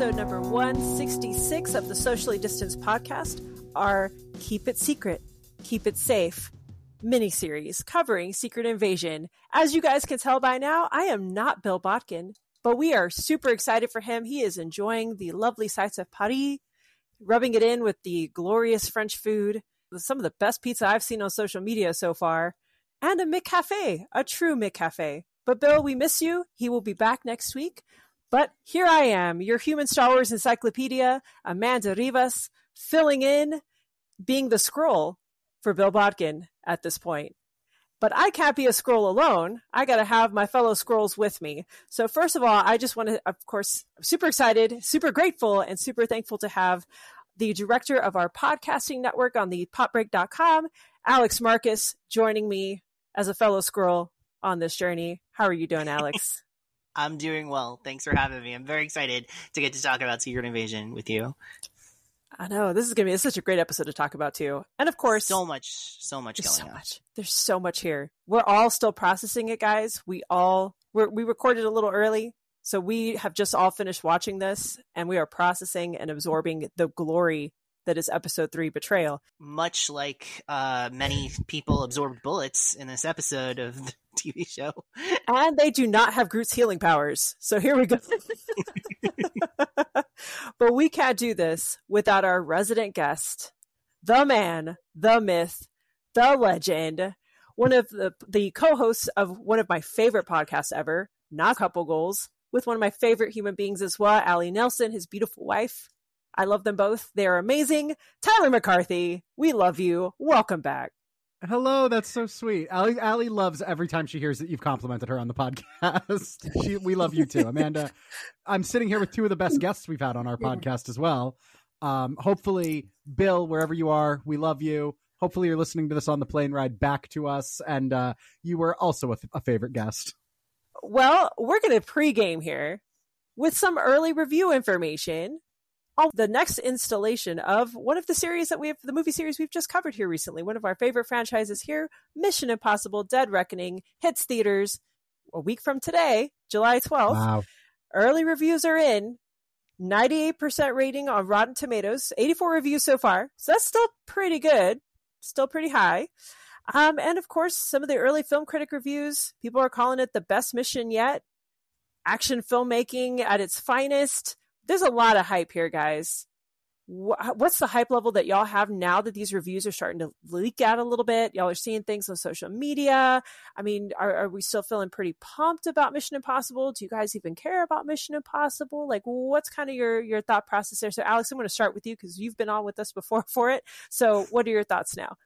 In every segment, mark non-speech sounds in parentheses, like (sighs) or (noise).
episode number 166 of the Socially Distanced Podcast, our Keep It Secret, Keep It Safe mini series covering Secret Invasion. As you guys can tell by now, I am not Bill Bodkin, but we are super excited for him. He is enjoying the lovely sights of Paris, rubbing it in with the glorious French food, some of the best pizza I've seen on social media so far, and a McCafe, a true McCafe. But Bill, we miss you. He will be back next week. But here I am, your human Star Wars encyclopedia, Amanda Rivas, filling in, being the Skrull for Bill Bodkin at this point. But I can't be a Skrull alone. I got to have my fellow Skrulls with me. So first of all, I just want to, of course, I'm super excited, super grateful, and super thankful to have the director of our podcasting network on the popbreak.com, Alex Marcus, joining me as a fellow Skrull on this journey. How are you doing, Alex? (laughs) I'm doing well. Thanks for having me. I'm very excited to get to talk about Secret Invasion with you. I know this is gonna be such a great episode to talk about too, and of course, so much, so much going so on. Much. There's so much here. We're all still processing it, guys. We all we we recorded a little early, so we have just all finished watching this, and we are processing and absorbing the glory that is episode three betrayal. Much like uh, many people absorbed bullets in this episode of the (laughs) TV show. And they do not have Groot's healing powers. So here we go. (laughs) (laughs) but we can't do this without our resident guest, the man, the myth, the legend, one of the, the co hosts of one of my favorite podcasts ever, Not Couple Goals, with one of my favorite human beings as well, Allie Nelson, his beautiful wife. I love them both. They are amazing. Tyler McCarthy, we love you. Welcome back. Hello, that's so sweet. Allie, Allie loves every time she hears that you've complimented her on the (laughs) podcast. she, we love you too, Amanda. (laughs) I'm sitting here with two of the best guests we've had on our podcast as well. Um, hopefully, Bill, wherever you are, we love you. Hopefully, you're listening to this on the plane ride back to us, and uh, you were also a, a favorite guest. Well, we're going to pregame here with some early review information the next installation of one of the series that we have, the movie series we've just covered here recently. One of our favorite franchises here, Mission Impossible Dead Reckoning, hits theaters a week from today, July 12th. Wow. Early reviews are in. 98% rating on Rotten Tomatoes, 84 reviews so far. So that's still pretty good, still pretty high. Um, and of course, some of the early film critic reviews, people are calling it the best mission yet. Action filmmaking at its finest. There's a lot of hype here, guys. What's the hype level that y'all have now that these reviews are starting to leak out a little bit? Y'all are seeing things on social media. I mean, are, are we still feeling pretty pumped about Mission Impossible? Do you guys even care about Mission Impossible? Like, what's kind of your your thought process there? So, Alex, I'm going to start with you because you've been on with us before (laughs) for it. So, what are your thoughts now?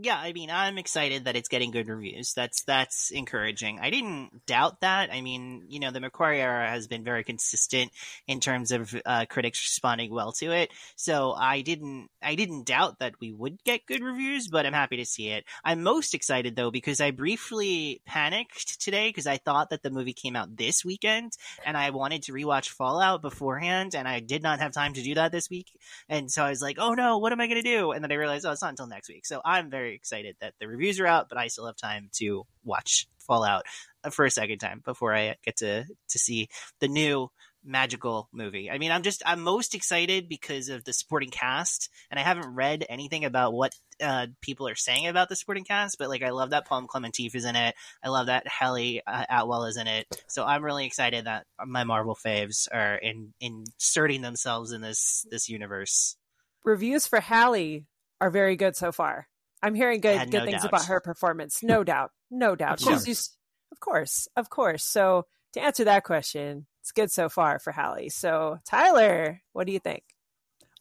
Yeah, I mean, I'm excited that it's getting good reviews. That's that's encouraging. I didn't doubt that. I mean, you know, the McQuarrie era has been very consistent in terms of uh, critics responding well to it. So I didn't I didn't doubt that we would get good reviews, but I'm happy to see it. I'm most excited though because I briefly panicked today because I thought that the movie came out this weekend and I wanted to rewatch Fallout beforehand and I did not have time to do that this week. And so I was like, "Oh no, what am I going to do?" And then I realized, "Oh, it's not until next week." So I'm very very excited that the reviews are out, but I still have time to watch Fallout for a second time before I get to to see the new magical movie. I mean, I'm just I'm most excited because of the supporting cast, and I haven't read anything about what uh, people are saying about the supporting cast, but like I love that Pom Klementieff is in it. I love that Hayley uh, Atwell is in it. So I'm really excited that my Marvel faves are in inserting themselves in this this universe. Reviews for Hayley are very good so far. I'm hearing good good no things doubt. about her performance. No doubt. No doubt. Of She's of course, of course. So to answer that question, it's good so far for Hayley. So Tyler, what do you think?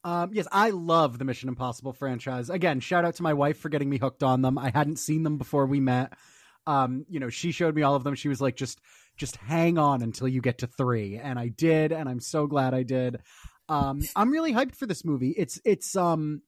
Um, yes, I love the Mission Impossible franchise. Again, shout out to my wife for getting me hooked on them. I hadn't seen them before we met. Um, you know, she showed me all of them. She was like, just just hang on until you get to three. And I did, and I'm so glad I did. Um, I'm really hyped for this movie. It's it's um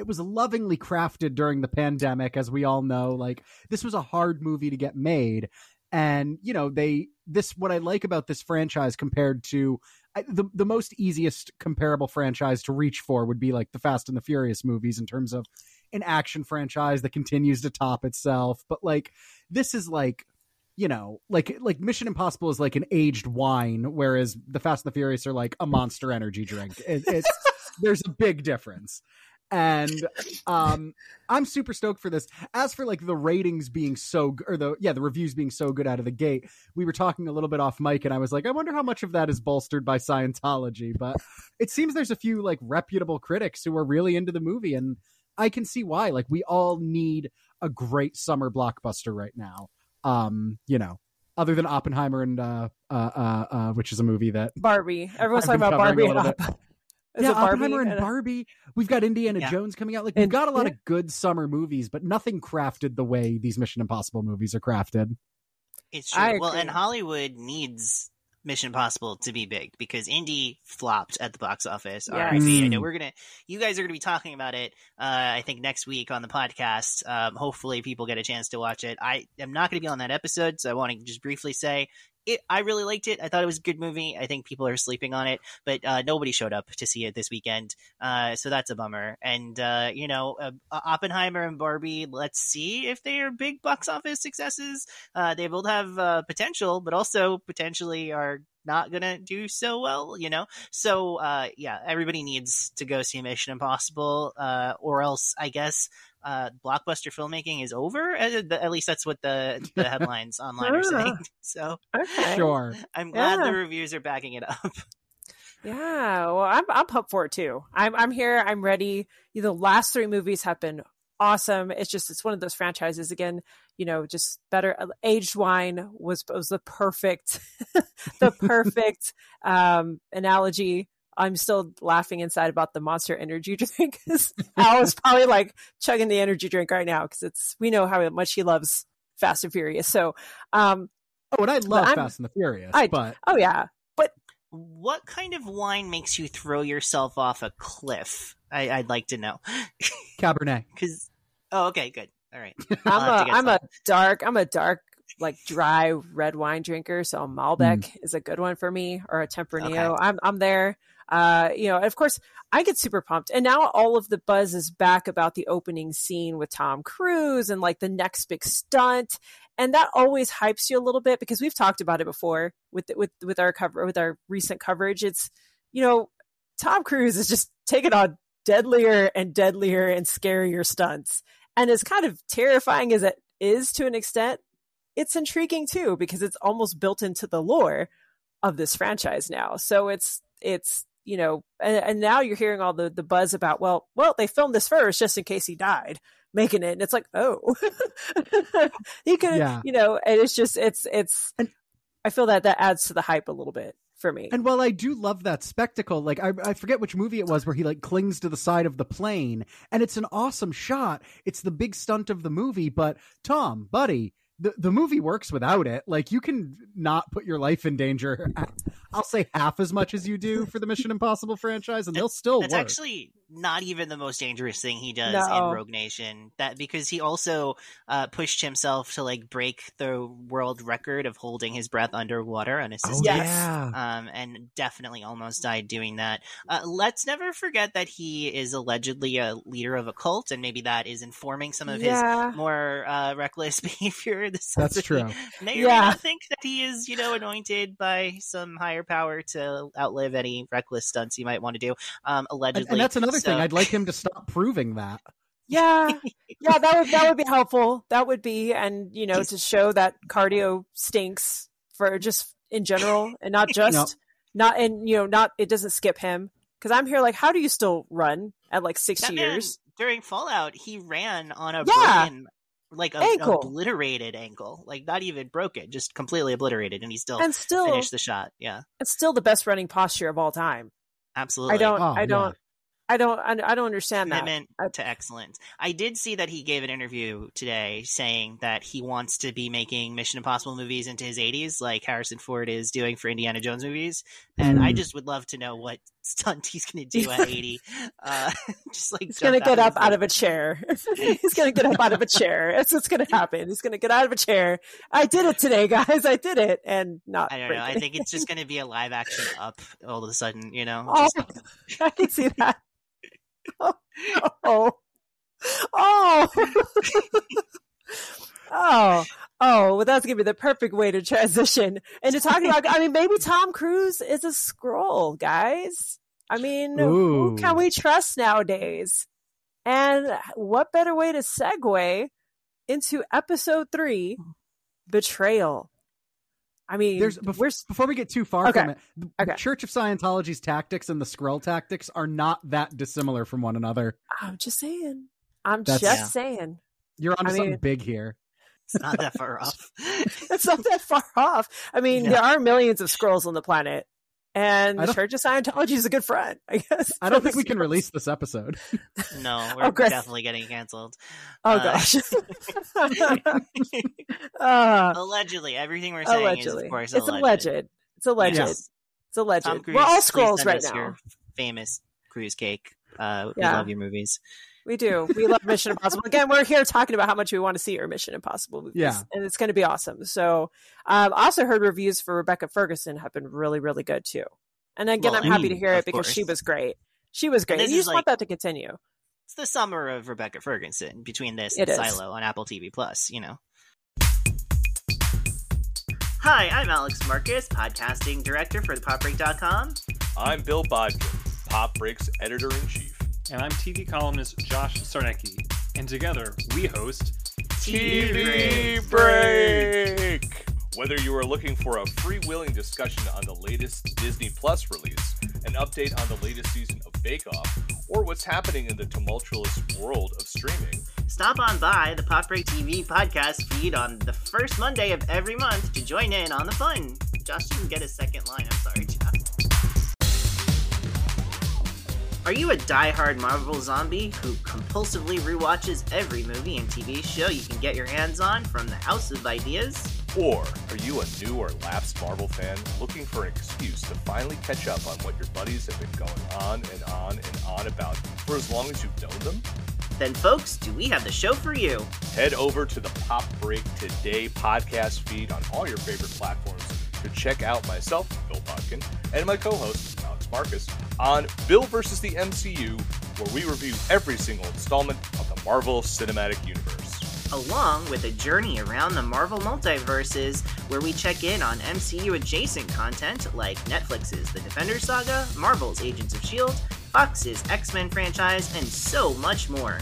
it was lovingly crafted during the pandemic, as we all know. Like this was a hard movie to get made, and you know they this what I like about this franchise compared to the the most easiest comparable franchise to reach for would be like the Fast and the Furious movies in terms of an action franchise that continues to top itself. But like this is like you know, like like Mission Impossible is like an aged wine, whereas the Fast and the Furious are like a Monster Energy drink. It, it's there's a big difference, and um, I'm super stoked for this. As for like the ratings being so, or the yeah, the reviews being so good out of the gate, we were talking a little bit off mic, and I was like, I wonder how much of that is bolstered by Scientology, but it seems there's a few like reputable critics who are really into the movie, and I can see why. Like we all need a great summer blockbuster right now um, you know, other than Oppenheimer and uh, uh, uh, uh which is a movie that Barbie. Everyone's talking about Barbie. (laughs) yeah, Oppenheimer and Barbie. We've got Indiana yeah. Jones coming out. Like we've got a lot yeah. of good summer movies, but nothing crafted the way these Mission Impossible movies are crafted. It's true. Well, and Hollywood needs Mission Impossible to be big because Indy flopped at the box office. Yes. RIP. I know mm. we're gonna, you guys are gonna be talking about it. Uh, I think next week on the podcast. Um, hopefully, people get a chance to watch it. I am not gonna be on that episode, so I want to just briefly say it, I really liked it. I thought it was a good movie. I think people are sleeping on it, but uh, nobody showed up to see it this weekend, uh, so that's a bummer. And uh, you know, uh, Oppenheimer and Barbie. Let's see if they are big box office successes. Uh, they both have uh, potential, but also potentially are not gonna do so well, you know. So uh, yeah, everybody needs to go see Mission Impossible, uh, or else I guess uh, blockbuster filmmaking is over. At, at, least that's what the, the (laughs) headlines online are saying. (laughs) So okay. sure, I'm glad yeah. the reviews are backing it up. (laughs) Yeah, well, I'm I'm pumped for it too. I'm I'm here. I'm ready. The last three movies have been awesome. It's just it's one of those franchises again. You know, just better. Uh, aged wine was was the perfect, the perfect um, analogy I'm still laughing inside about the monster energy (laughs) drink. Al is probably like chugging the energy drink right now because it's we know how much he loves Fast and Furious. So, um, oh, and I love Fast and the Furious, I, but oh yeah, but what kind of wine makes you throw yourself off a cliff? I, would like to know. (laughs) Cabernet. Because oh, okay, good. All right. (laughs) I'm a I'm a dark I'm a dark like dry red wine drinker, so Malbec mm. is a good one for me, or a Tempranillo. Okay. I'm I'm there. Uh, you know, of course, I get super pumped. And now all of the buzz is back about the opening scene with Tom Cruise and like the next big stunt. And that always hypes you a little bit because we've talked about it before with with with our cover with our recent coverage. It's you know, Tom Cruise is just taking on deadlier and deadlier and scarier stunts. And as kind of terrifying as it is to an extent, it's intriguing too because it's almost built into the lore of this franchise now. So it's it's you know, and, and, now you're hearing all the the buzz about, well, well, they filmed this first just in case he died making it, and it's like, oh, (laughs) he could, yeah. you know, and it's just, it's, it's. And, I feel that that adds to the hype a little bit for me. And while I do love that spectacle, like I, I forget which movie it was where he like clings to the side of the plane, and it's an awesome shot. It's the big stunt of the movie, but Tom, buddy, the, the movie works without it. Like you can not put your life in danger. (laughs) I'll say half as much as you do for the Mission Impossible franchise, and they'll still. That's work. actually not even the most dangerous thing he does no. in Rogue Nation. That because he also uh, pushed himself to like break the world record of holding his breath underwater unassisted. Oh, yeah. Um, and definitely almost died doing that. Uh, let's never forget that he is allegedly a leader of a cult, and maybe that is informing some of yeah. his more uh, reckless (laughs) behavior. That's true. May or yeah. may not think that he is, you know, anointed by some higher power to outlive any reckless stunts he might want to do. Um, allegedly, and, and that's another so... thing. I'd like him to stop (laughs) proving that. Yeah, yeah, that would that would be helpful. That would be, and you know, to show that cardio stinks for just in general, and not (laughs) just no. not and you know, not it doesn't skip him because I'm here like, how do you still run at like six that years? Man, during Fallout, he ran on a yeah. broken like a, ankle. obliterated ankle, like not even broken, just completely obliterated, and he still and still finished the shot. Yeah, it's still the best running posture of all time. Absolutely, I don't, oh, I don't, I don't I, don't understand that. Commitment that. to excellence. I did see that he gave an interview today saying that he wants to be making Mission Impossible movies into his 80s, like Harrison Ford is doing for Indiana Jones movies. And mm. I just would love to know what (laughs) stunt he's going to do at (laughs) 80. Uh, (laughs) just like he's going to get up out of a chair. he's going to get up out of a chair. That's what's going to happen. He's going to get out of a chair. I did it today, guys. I did it, and not. I don't know. I think it's just going to be a live action up all of a sudden. You know. Oh, I can see that oh, oh, oh, oh, oh, well, that's gonna be the perfect way to transition into talking about. I mean, maybe Tom Cruise is a Skrull, guys. I mean, Ooh. who can we trust nowadays? And what better way to segue into episode three, betrayal? I mean, There's, before, before we get too far okay. from it, the okay. Church of Scientology's tactics and the Skrull tactics are not that dissimilar from one another. I'm just saying. I'm That's, just yeah. saying. You're onto I something mean, big here. It's not that far off. (laughs) it's not that far off. I mean, yeah. there are millions of Skrulls on the planet, and the Church of Scientology is a good friend. I guess. I don't (laughs) think we can release this episode. No, (laughs) we're oh, definitely getting canceled. Oh uh, gosh. (laughs) uh, allegedly, everything we're saying allegedly. is, of course, it's alleged. alleged. It's alleged. Yes. It's alleged. we're all Skrulls right now. famous cruise cake. Uh, we love your movies. We do. We love Mission Impossible. Again, we're here talking about how much we want to see our Mission Impossible movies. Yeah. And it's going to be awesome. So, um, I also heard reviews for Rebecca Ferguson have been really, really good too. And again, well, I'm happy to hear it because course. she was great. She was great. And you just like, want that to continue. It's the summer of Rebecca Ferguson between this it and is. Silo on Apple TV Plus, you know. Hi, I'm Alex Marcus, podcasting director for thepopbreak.com. I'm Bill Bodkin, Pop Break's editor in chief and I'm TV columnist Josh Sarnecki, and together we host TV Break. Whether you are looking for a freewheeling discussion on the latest Disney Plus release, an update on the latest season of Bake Off, or what's happening in the tumultuous world of streaming, stop on by the Pop Break TV podcast feed on the first Monday of every month to join in on the fun. Josh didn't get a second line. I'm sorry, Are you a die-hard Marvel zombie who compulsively rewatches every movie and TV show you can get your hands on from the House of Ideas? Or are you a new or lapsed Marvel fan looking for an excuse to finally catch up on what your buddies have been going on and on and on about for as long as you've known them? Then, folks, do we have the show for you? Head over to the Pop Break Today podcast feed on all your favorite platforms to check out myself, Bill Bodkin, and my co host, Marcus, on Bill versus the MCU, where we review every single installment of the Marvel Cinematic Universe. Along with a journey around the Marvel multiverses, where we check in on MCU adjacent content like Netflix's The Defender Saga, Marvel's Agents of S.H.I.E.L.D., Fox's X Men franchise, and so much more.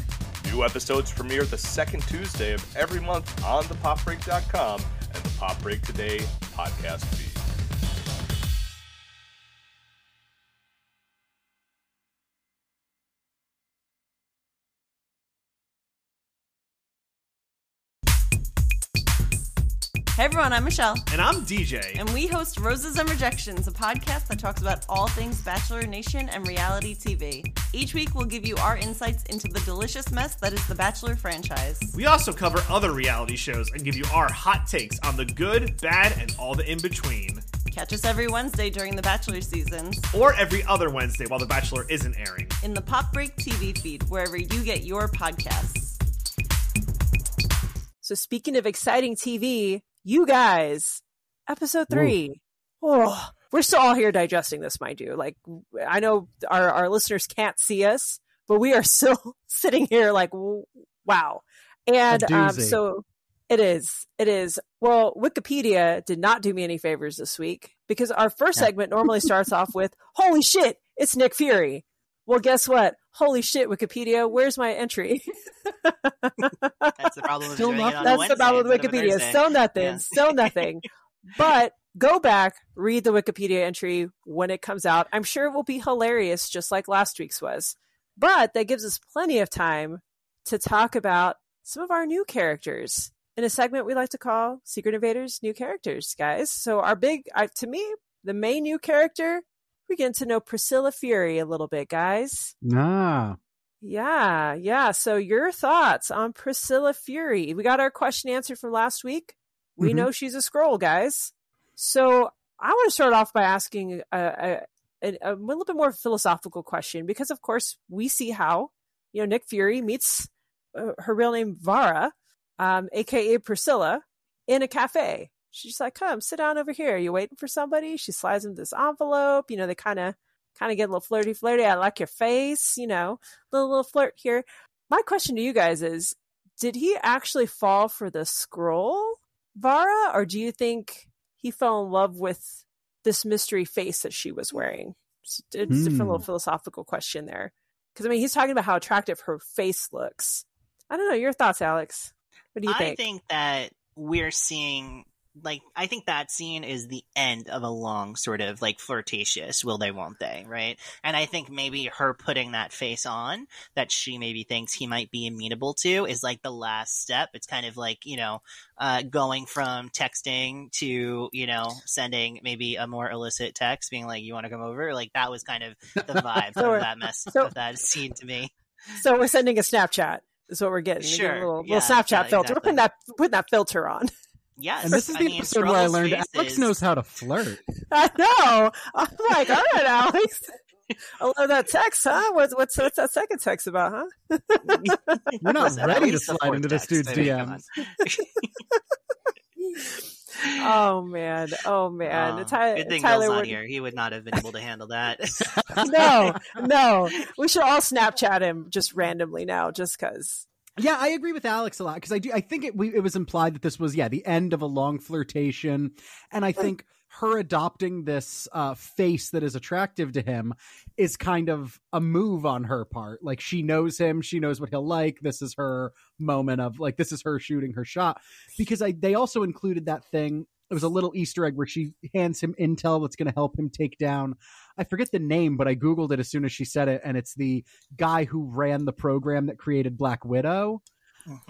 New episodes premiere the second Tuesday of every month on thepopbreak.com and the Pop Break Today podcast feed. Hey everyone, I'm Michelle. And I'm DJ. And we host Roses and Rejections, a podcast that talks about all things Bachelor Nation and reality TV. Each week, we'll give you our insights into the delicious mess that is the Bachelor franchise. We also cover other reality shows and give you our hot takes on the good, bad, and all the in between. Catch us every Wednesday during the Bachelor seasons. Or every other Wednesday while The Bachelor isn't airing. In the Pop Break TV feed, wherever you get your podcasts. So, speaking of exciting TV, you guys, episode three. Oh, we're still all here digesting this, mind you. Like, I know our, our listeners can't see us, but we are (laughs) still sitting here like, wow. And um, so it is. It is. Well, Wikipedia did not do me any favors this week because our first segment normally starts off with, holy shit, it's Nick Fury. Well, guess what? Holy shit, Wikipedia, where's my entry? That's the problem. Still not, that's the problem with Wikipedia. Still nothing. Yeah. Still nothing. (laughs) but go back, read the Wikipedia entry when it comes out. I'm sure it will be hilarious, just like last week's was. But that gives us plenty of time to talk about some of our new characters in a segment we like to call Secret Invaders New Characters, guys. So, our big, uh, to me, the main new character we get to know Priscilla Fury a little bit, guys. Ah. Yeah, yeah. So your thoughts on Priscilla Fury? We got our question answered from last week. We mm-hmm. know she's a Skrull, guys. So I want to start off by asking a, a, a, little bit more philosophical question because, of course, we see how you know Nick Fury meets uh, her real name Vara, um, aka Priscilla, in a cafe she's like, come sit down over here. Are you waiting for somebody? She slides him this envelope. You know, they kind of kind of get a little flirty flirty. I like your face, you know, little little flirt here. My question to you guys is, did he actually fall for the Skrull, Vara, or do you think he fell in love with this mystery face that she was wearing? It's a different Hmm. little philosophical question there. Because I mean, he's talking about how attractive her face looks. I don't know. Your thoughts, Alex? What do you I think? I think that we're seeing like I think that scene is the end of a long sort of like flirtatious will they won't they right and I think maybe her putting that face on that she maybe thinks he might be amenable to is like the last step it's kind of like you know uh, going from texting to you know sending maybe a more illicit text being like you want to come over like that was kind of the vibe (laughs) So- of that mess so- of that scene to me So we're sending a Snapchat. Is what we're getting. Sure. a little, Yeah, little Snapchat yeah, filter. We're putting that putting that filter on. (laughs) yes And this is I the mean, episode where I learned Alex knows how to flirt. (laughs) I know. I'm like, all right, Alex. (laughs) I love that text, huh? What's what's what's that second text about, huh? (laughs) We're not Listen, ready to slide into this dude's DMs. Oh man, oh man. Uh, Ty- good thing Tyler Bill's not would- here. He would not have been able to handle that. no, no. We should all Snapchat him just randomly now, just because. Yeah, I agree with Alex a lot because I do. I think it we, it was implied that this was yeah the end of a long flirtation, and I think her adopting this uh, face that is attractive to him is kind of a move on her part. Like she knows him, she knows what he'll like. This is her moment of like this is her shooting her shot because I they also included that thing. It was a little Easter egg where she hands him intel that's going to help him take down. I forget the name, but I googled it as soon as she said it, and it's the guy who ran the program that created Black Widow.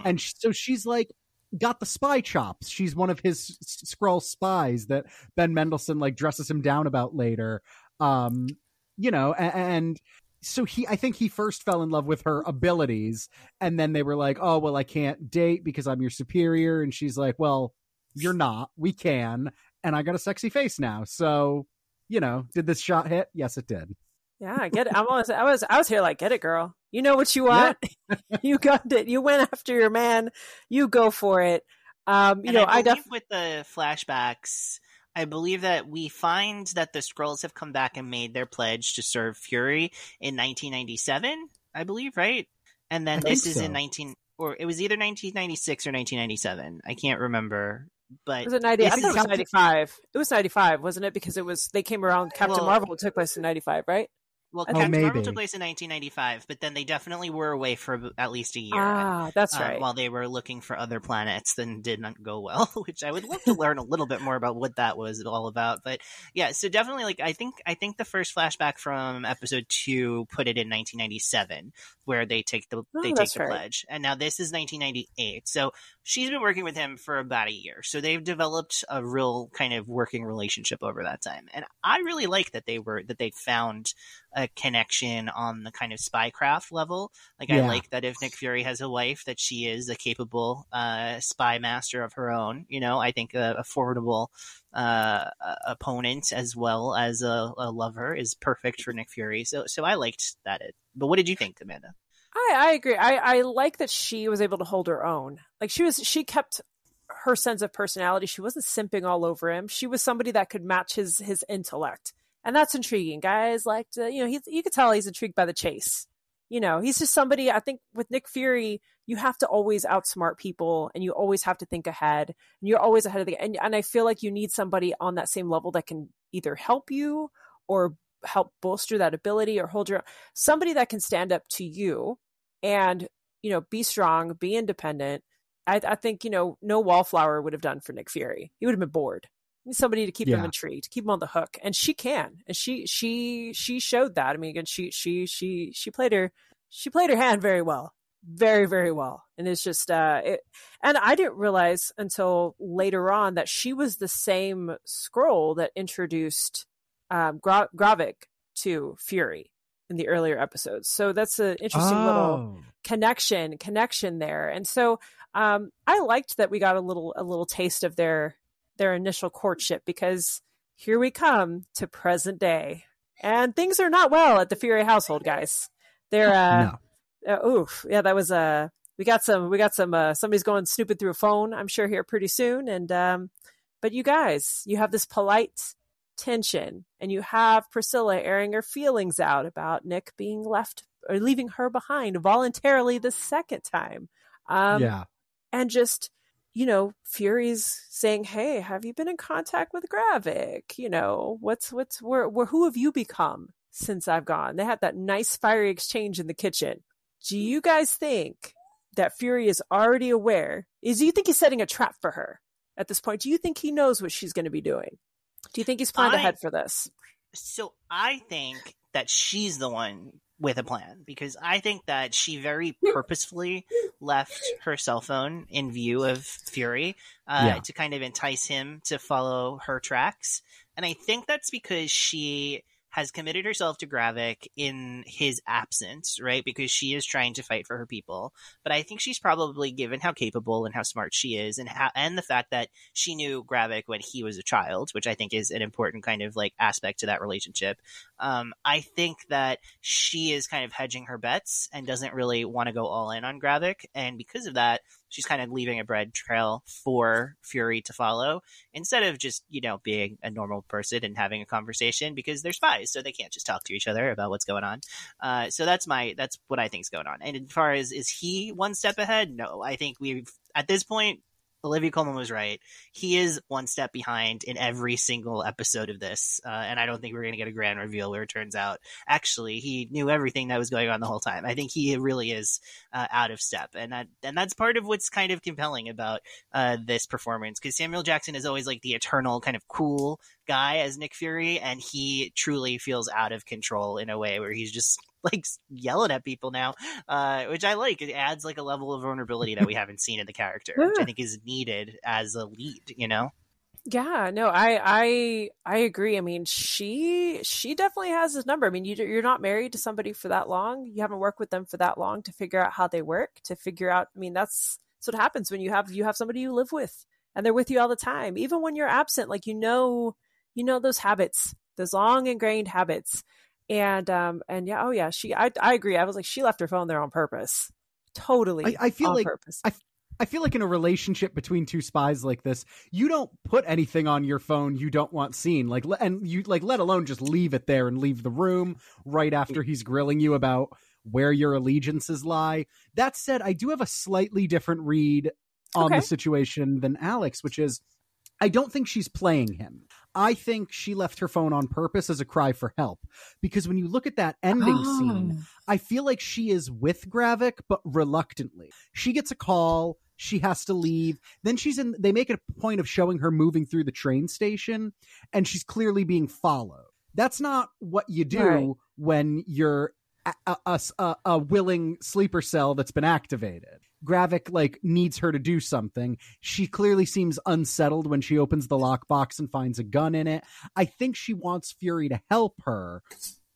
And sh- so she's like got the spy chops. She's one of his Skrull spies that Ben Mendelsohn like dresses him down about later. Um, you know, a- and so he I think he first fell in love with her abilities and then they were like, "Oh, well I can't date because I'm your superior." And she's like, "Well, you're not. We can." And I got a sexy face now. So, you know, did this shot hit? Yes, it did. Yeah, I get it. I'm always, I was, I was here like, get it, girl. You know what you want. (laughs) you got it. You went after your man. You go for it. Um, you and know, I I believe def- with the flashbacks, I believe that we find that the Skrulls have come back and made their pledge to serve Fury in 1997. I believe, right? And then I this is so. in 19, or it was either 1996 or 1997. I can't remember, but was it 90? I think it was 95. It was 95, wasn't it? Because it was, they came around, Captain Well- Marvel took place in 95, right? Well, Oh, Captain Marvel took place in 1995, but then they definitely were away for at least a year. Ah, that's uh, right. While they were looking for other planets, then did not go well. (laughs) Which I would love to learn a little bit more about what that was all about. But yeah, so definitely, like I think I think the first flashback from episode two put it in 1997, where they take the Oh, they take the right. pledge, and now this is 1998. So she's been working with him for about a year, so they've developed a real kind of working relationship over that time. And I really like that they were that they found a connection on the kind of spycraft level. Like I like that if Nick Fury has a wife, that she is a capable uh, spy master of her own. You know, I think a, a formidable uh, uh, opponent as well as a, a lover is perfect for Nick Fury. So, so I liked that. It, but what did you think, Amanda? I, I agree. I, I like that she was able to hold her own. Like she was, she kept her sense of personality. She wasn't simping all over him. She was somebody that could match his his intellect, and that's intriguing. Guys like to, you know, he's you could tell he's intrigued by the chase. You know, he's just somebody. I think with Nick Fury, you have to always outsmart people, and you always have to think ahead, and you're always ahead of the. And, and I feel like you need somebody on that same level that can either help you or help bolster that ability or hold your somebody that can stand up to you and you know be strong be independent i, I think you know no wallflower would have done for nick fury he would have been bored somebody to keep him Yeah. intrigued keep him on the hook and she can and she she she showed that i mean again she she she she played her she played her hand very well very very well and it's just uh it and i didn't realize until later on that she was the same Skrull that introduced um Gra- gravik to fury in the earlier episodes so that's an interesting little Oh. connection connection there and so um i liked that we got a little a little taste of their their initial courtship because here we come to present day. And things are not well at the fury household guys. They're uh, no. uh oof. Yeah that was uh we got some we got some uh somebody's going snooping through a phone i'm sure here pretty soon. And um but you guys you have this polite tension and you have priscilla airing her feelings out about nick being left or leaving her behind voluntarily the second time. Um yeah. and just you know, Fury's saying, "Hey, have you been in contact with Gravik? You know, what's what's where where who have you become since I've gone?" They had that nice fiery exchange in the kitchen. Do you guys think that Fury is already aware? Is do you think he's setting a trap for her at this point? Do you think he knows what she's going to be doing? Do you think he's planned I- ahead for this? So I think that she's the one with a plan because I think that she very (laughs) purposefully left her cell phone in view of Fury uh, Yeah. to kind of entice him to follow her tracks. And I think that's because she has committed herself to Gravik in his absence, right? Because she is trying to fight for her people. But I think she's probably given how capable and how smart she is and how, and the fact that she knew Gravik when he was a child, which I think is an important kind of like aspect to that relationship. Um, I think that she is kind of hedging her bets and doesn't really want to go all in on Gravik. And because of that, she's kind of leaving a bread trail for Fury to follow instead of just, you know, being a normal person and having a conversation because they're spies, so they can't just talk to each other about what's going on. Uh, so that's my, that's what I think is going on. And as far as, is he one step ahead? No, I think we've, at this point, Olivia Colman was right. He is one step behind in every single episode of this, uh, and I don't think we're going to get a grand reveal where it turns out actually he knew everything that was going on the whole time. I think he really is uh, out of step, and that and that's part of what's kind of compelling about uh, this performance because Samuel Jackson is always like the eternal kind of cool guy as Nick Fury, and he truly feels out of control in a way where he's just (laughs) like yelling at people now, uh, which I like. It adds like a level of vulnerability that we (laughs) haven't seen in the character, which I think is needed as a lead. You know, Yeah, no, I I I agree. I mean, she she definitely has his number. I mean, you you're not married to somebody for that long. You haven't worked with them for that long to figure out how they work. To figure out, I mean, that's that's what happens when you have you have somebody you live with and they're with you all the time, even when you're absent. Like you know, you know those habits, those long ingrained habits. And um and yeah, oh yeah, she I I agree. I was like, she left her phone there on purpose, totally. I- I feel like- purpose. I I feel like in a relationship between two spies like this, you don't put anything on your phone you don't want seen. Like, and you like, let alone just leave it there and leave the room right after he's grilling you about where your allegiances lie. That said, I do have a slightly different read on Okay. the situation than Alex, which is I don't think she's playing him. I think she left her phone on purpose as a cry for help. Because when you look at that ending oh. scene, I feel like she is with Gravik, but reluctantly. She gets a call. She has to leave. Then she's in. They make a point of showing her moving through the train station, and she's clearly being followed. That's not what you do Right. when you're a, a, a- a willing sleeper cell that's been activated. Gravik like needs her to do something. She clearly seems unsettled when she opens the lockbox and finds a gun in it. I think she wants Fury to help her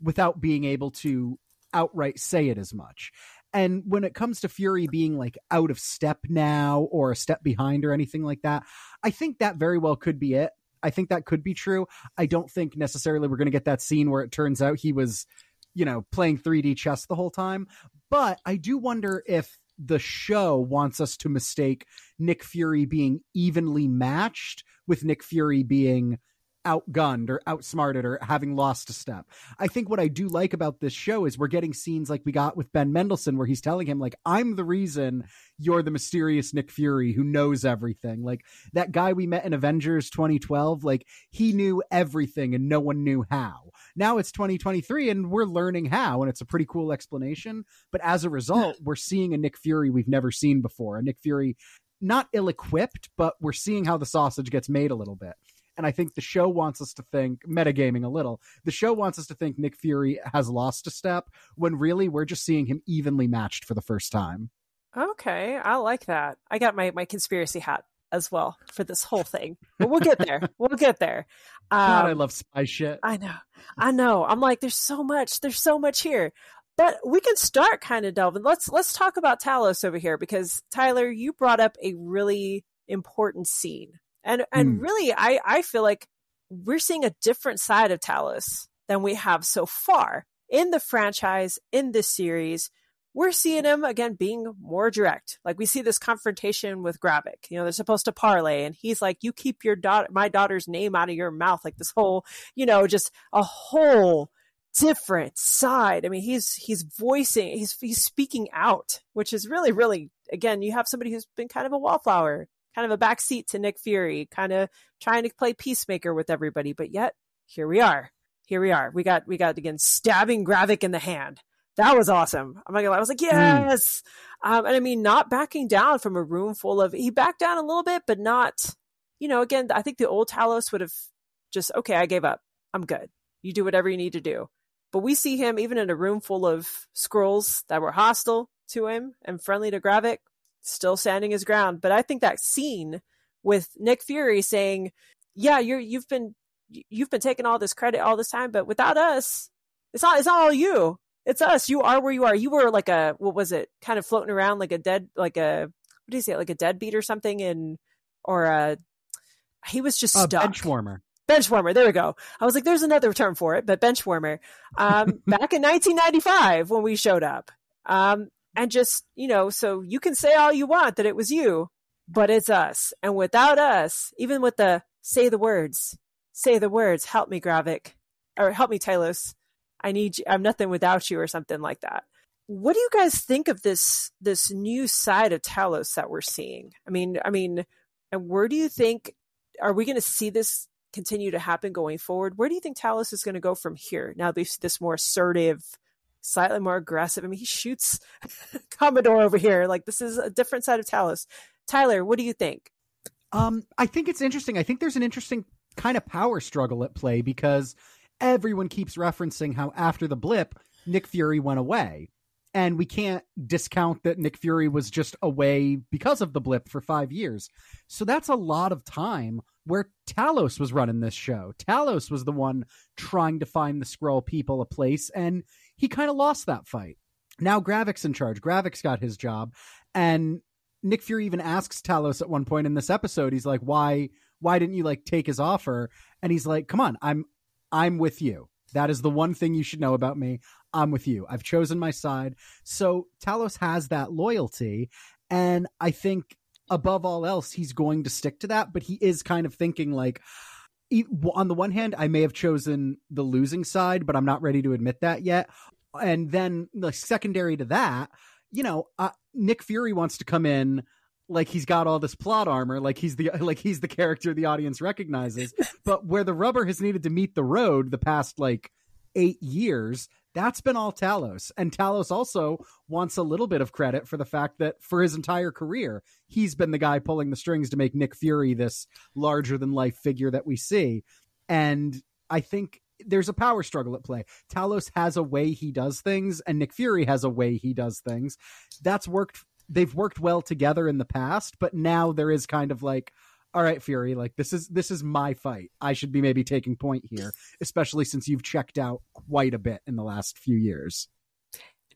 without being able to outright say it as much. And when it comes to Fury being like out of step now or a step behind or anything like that, I think that very well could be it. I think that could be true. I don't think necessarily we're going to get that scene where it turns out he was, you know, playing 3D chess the whole time. But I do wonder if the show wants us to mistake Nick Fury being evenly matched with Nick Fury being outgunned or outsmarted or having lost a step. I think what I do like about this show is we're getting scenes like we got with Ben Mendelsohn where he's telling him like I'm the reason you're the mysterious Nick Fury who knows everything. Like that guy we met in Avengers 2012, like he knew everything and no one knew how. Now it's 2023 and we're learning how and it's a pretty cool explanation, but as a result, we're seeing a Nick Fury we've never seen before. A Nick Fury not ill-equipped, but we're seeing how the sausage gets made a little bit. And I think the show wants us to think, metagaming a little, the show wants us to think Nick Fury has lost a step when really we're just seeing him evenly matched for the first time. Okay, I like that. I got my my conspiracy hat as well for this whole thing, but we'll get there. (laughs) we'll get there. God, I Um, love spy shit. I know, I know. I'm like, there's so much. There's so much here, but we can start kind of delving. Let's let's talk about Talos over here because Tyler, you brought up a really important scene, and and Hmm. really, I I feel like we're seeing a different side of Talos than we have so far in the franchise in this series we're seeing him again being more direct. Like we see this confrontation with Gravik. You know, they're supposed to parlay, and he's like, "You keep your daughter, my daughter's name out of your mouth." Like this whole, you know, just a whole different side. I mean, he's he's voicing, he's he's speaking out, which is really, really. Again, you have somebody who's been kind of a wallflower, kind of a backseat to Nick Fury, kind of trying to play peacemaker with everybody. But yet, here we are. Here we are. We got we got again stabbing Gravik in the hand. That was awesome. I'm not gonna lie. I was like, Hmm. yes. Um, and I mean, not backing down from a room full of. He backed down a little bit, but not. You know, again, I think the old Talos would have just okay. I gave up. I'm good. You do whatever you need to do. But we see him even in a room full of Skrulls that were hostile to him and friendly to Gravik, still standing his ground. But I think that scene with Nick Fury saying, "Yeah, you're you've been you've been taking all this credit all this time, but without us, it's not it's not all you. It's us. You are where you are. You were like a what was it? Kind of floating around like a dead like a what do you say? Like a deadbeat or something in or a he was just A stuck bench warmer. bench warmer. There we go. I was like, there's another term for it, but bench warmer. Um, (laughs) back in 1995 when we showed up. Um, and just, you know, so you can say all you want that it was you, but it's us. And without us, even with the say the words, say the words, help me, Gravik, or help me, Talos. I need you. I'm nothing without you, or something like that. What do you guys think of this this new side of Talos that we're seeing? I mean, I mean, and where do you think are we going to see this continue to happen going forward? Where do you think Talos is going to go from here? Now this this more assertive, slightly more aggressive. I mean, he shoots (laughs) Commodore over here. Like this is a different side of Talos. Tyler, what do you think? Um, I think it's interesting. I think there's an interesting kind of power struggle at play because everyone keeps referencing how after the blip, Nick Fury went away. And we can't discount that Nick Fury was just away because of the blip for five years. So that's a lot of time where Talos was running this show. Talos was the one trying to find the Skrull people a place, and he kind of lost that fight. Now Gravik's in charge. Gravik's got his job, and Nick Fury even asks Talos at one point in this episode. He's like, "Why? Why didn't you like take his offer?" And he's like, "Come on, I'm, I'm with you. That is the one thing you should know about me. I'm with you. I've chosen my side." So Talos has that loyalty, and I think above all else, he's going to stick to that. But he is kind of thinking like, on the one hand, I may have chosen the losing side, but I'm not ready to admit that yet. And then, like secondary to that, you know, uh, Nick Fury wants to come in like he's got all this plot armor, like he's the (laughs) like he's the character the audience recognizes. (laughs) but where the rubber has needed to meet the road the past like eight years, that's been all Talos. And Talos also wants a little bit of credit for the fact that for his entire career, he's been the guy pulling the strings to make Nick Fury this larger than life figure that we see. And I think there's a power struggle at play. Talos has a way he does things, and Nick Fury has a way he does things. That's worked. They've worked well together in the past, but now there is kind of like, all right, Fury, like this is this is my fight. I should be maybe taking point here, especially since you've checked out quite a bit in the last few years.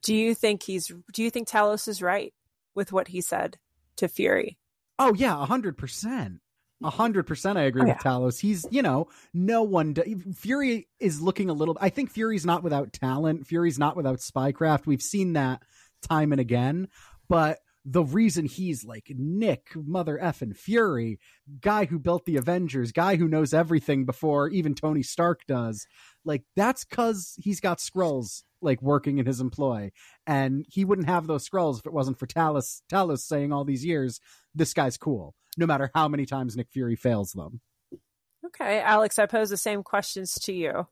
Do you think he's? Do you think Talos is right with what he said to Fury? Oh yeah, a hundred percent. A hundred percent, I agree Oh, with Talos. He's, you know, no one. Do- Fury is looking a little. I think Fury's not without talent. Fury's not without spycraft. We've seen that time and again. But the reason he's like Nick, mother effing Fury, guy who built the Avengers, guy who knows everything before even Tony Stark does, like that's because he's got Skrulls like working in his employ, and he wouldn't have those Skrulls if it wasn't for Talos. Talos saying all these years, this guy's cool no matter how many times Nick Fury fails them. Okay, Alex, I pose the same questions to you.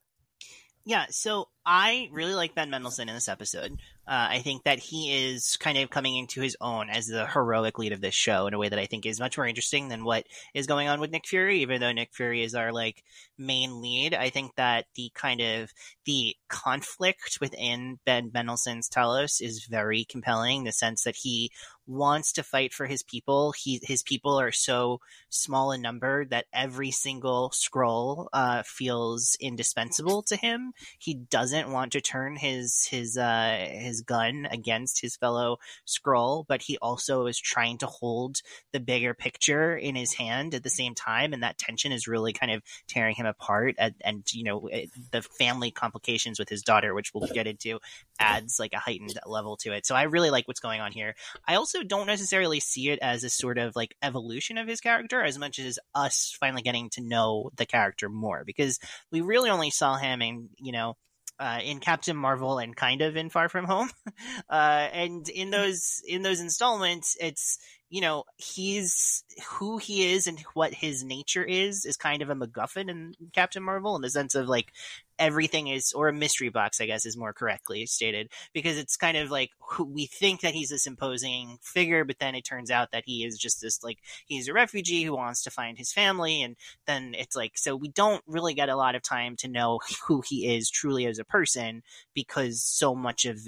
Yeah, so I really like Ben Mendelsohn in this episode. Uh, I think that he is kind of coming into his own as the heroic lead of this show in a way that I think is much more interesting than what is going on with Nick Fury. Even though Nick Fury is our like main lead, I think that the kind of the conflict within Ben Mendelsohn's Talos is very compelling. The sense that he wants to fight for his people. He his people are so small in number that every single Skrull uh, feels indispensable to him. He doesn't want to turn his his uh, his gun against his fellow Skrull, but he also is trying to hold the bigger picture in his hand at the same time, and that tension is really kind of tearing him apart. And, and you know the family complications with his daughter, which we'll get into, adds like a heightened level to it. So I really like what's going on here. I also don't necessarily see it as a sort of like evolution of his character as much as us finally getting to know the character more because we really only saw him in, you know, uh, in Captain Marvel and kind of in Far From Home. (laughs) uh, and in those, in those installments, it's, you know, he's who he is and what his nature is is kind of a MacGuffin in Captain Marvel in the sense of like everything is, or a mystery box, I guess is more correctly stated, because it's kind of like we think that he's this imposing figure, but then it turns out that he is just this like he's a refugee who wants to find his family, and then it's like so we don't really get a lot of time to know who he is truly as a person because so much of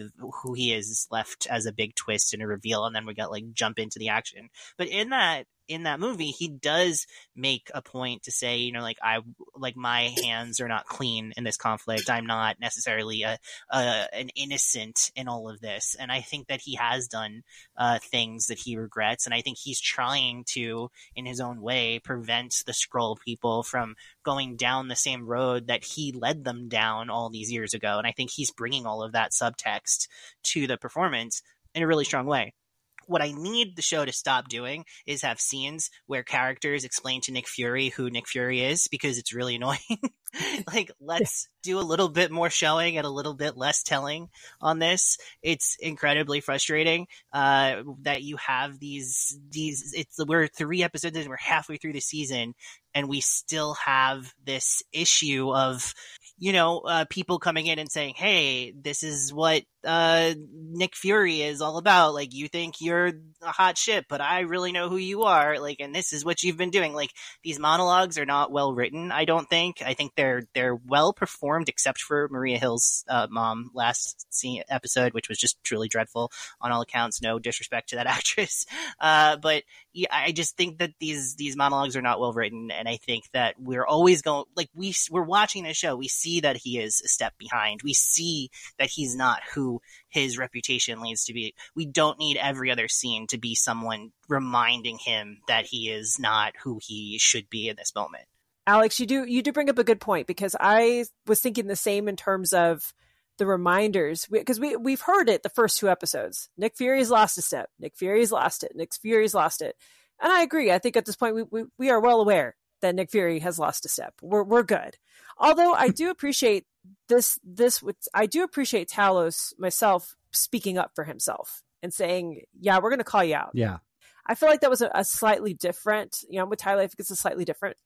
who he is is left as a big twist and a reveal, and then we got like jump into the action. But in that in that movie, he does make a point to say, you know, like I like my hands are not clean in this conflict. I'm not necessarily a, a an innocent in all of this, and I think that he has done uh, things that he regrets, and I think he's trying to, in his own way, prevent the Skrull people from going down the same road that he led them down all these years ago, and I think he's bringing all of that subtext to the performance in a really strong way what I need the show to stop doing is have scenes where characters explain to Nick Fury who Nick Fury is because it's really (laughs) annoying. (laughs) like, let's do a little bit more showing and a little bit less telling on this. It's incredibly frustrating uh, that you have these these. It's we're three episodes and we're halfway through the season, and we still have this issue of you know, uh, people coming in and saying, "Hey, this is what uh, Nick Fury is all about. Like, you think you're a hot shit, but I really know who you are. Like, and this is what you've been doing. Like, these monologues are not well written. I don't think. I think they're they're well performed, except for Maria Hill's uh, mom last scene, episode, which was just truly dreadful on all accounts. No disrespect to that (laughs) actress, uh, but yeah, I just think that these these monologues are not well written, and I think that we're always going like we we're watching the show. We see that he is a step behind. We see that he's not who his reputation leads to be. We don't need every other scene to be someone reminding him that he is not who he should be in this moment. Alex, you do you do bring up a good point because I was thinking the same in terms of the reminders because we, we have heard it the first two episodes. Nick Fury's lost a step. Nick Fury's lost it. Nick Fury's lost it. And I agree. I think at this point we, we, we are well aware that Nick Fury has lost a step. We're we're good. Although I do appreciate this this I do appreciate Talos myself speaking up for himself and saying, "Yeah, we're going to call you out." Yeah. I feel like that was a, a slightly different, you know, with Tyler, I think it's a slightly different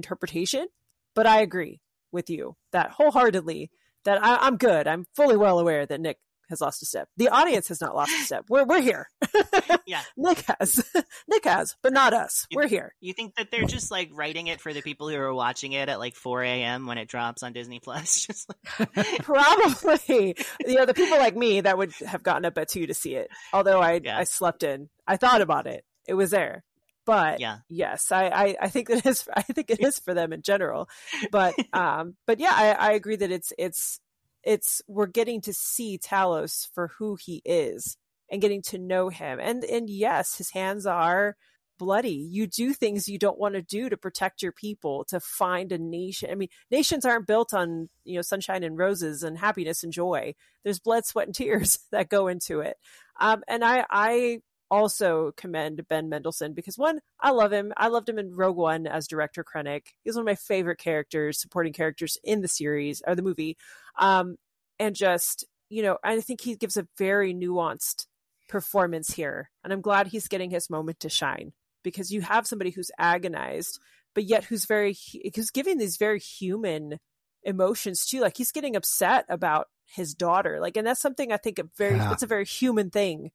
interpretation, but I agree with you that wholeheartedly that I, I'm good. I'm fully well aware that Nick has lost a step. The audience has not lost a step. We're we're here. (laughs) yeah, Nick has, (laughs) Nick has, but not us. You, we're here. You think that they're just like writing it for the people who are watching it at like 4 a.m. when it drops on Disney Plus? (laughs) Just like... probably. You know, the people like me that would have gotten up at two to see it. Although I yeah. I slept in. I thought about it. It was there. But yeah. yes, I, I, I think that is (laughs) I think it is for them in general. But (laughs) um but yeah, I, I agree that it's it's it's we're getting to see Talos for who he is and getting to know him. And and yes, his hands are bloody. You do things you don't want to do to protect your people, to find a nation. I mean, nations aren't built on, you know, sunshine and roses and happiness and joy. There's blood, sweat, and tears (laughs) that go into it. Um, and I, I also commend Ben Mendelsohn because one, I love him. I loved him in Rogue One as Director Krennic. He's one of my favorite characters, supporting characters in the series or the movie. Um, and just, you know, I think he gives a very nuanced performance here. And I'm glad he's getting his moment to shine because you have somebody who's agonized, but yet who's very, who's giving these very human emotions too. Like he's getting upset about his daughter. Like, and that's something I think a very, yeah. it's a very human thing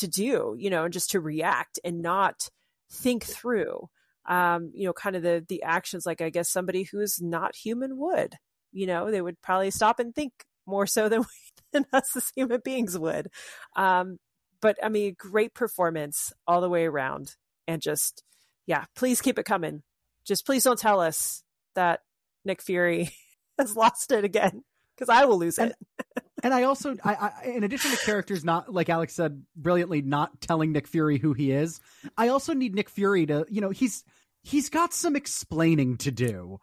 to do, you know, and just to react and not think through, um, you know, kind of the the actions like I guess somebody who's not human would. You know, they would probably stop and think more so than (laughs) we, than us as human beings would. Um, but I mean, great performance all the way around, and just yeah, please keep it coming. Just please don't tell us that Nick Fury (laughs) has lost it again because I will lose and, it. (laughs) and I also, I, I, in addition to characters not like Alex said brilliantly, not telling Nick Fury who he is, I also need Nick Fury to, you know, he's he's got some explaining to do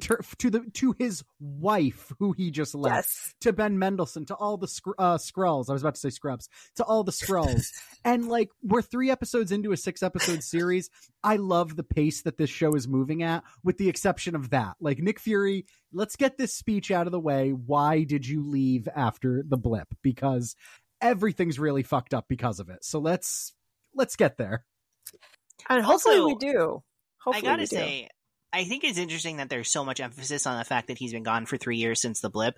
ter- to the to his wife who he just left yes. to Ben Mendelsohn to all the sc- uh, Skrulls. I was about to say Scrubs. To all the Skrulls. (laughs) And like we're 3 episodes into a 6 episode series. I love the pace that this show is moving at with the exception of that. Like Nick Fury let's get this speech out of the way. Why did you leave after the blip? Because everything's really fucked up because of it. So let's let's get there. And hopefully Also, we do. Hopefully I gotta we do. say, I think it's interesting that there's so much emphasis on the fact that he's been gone for three years since the blip.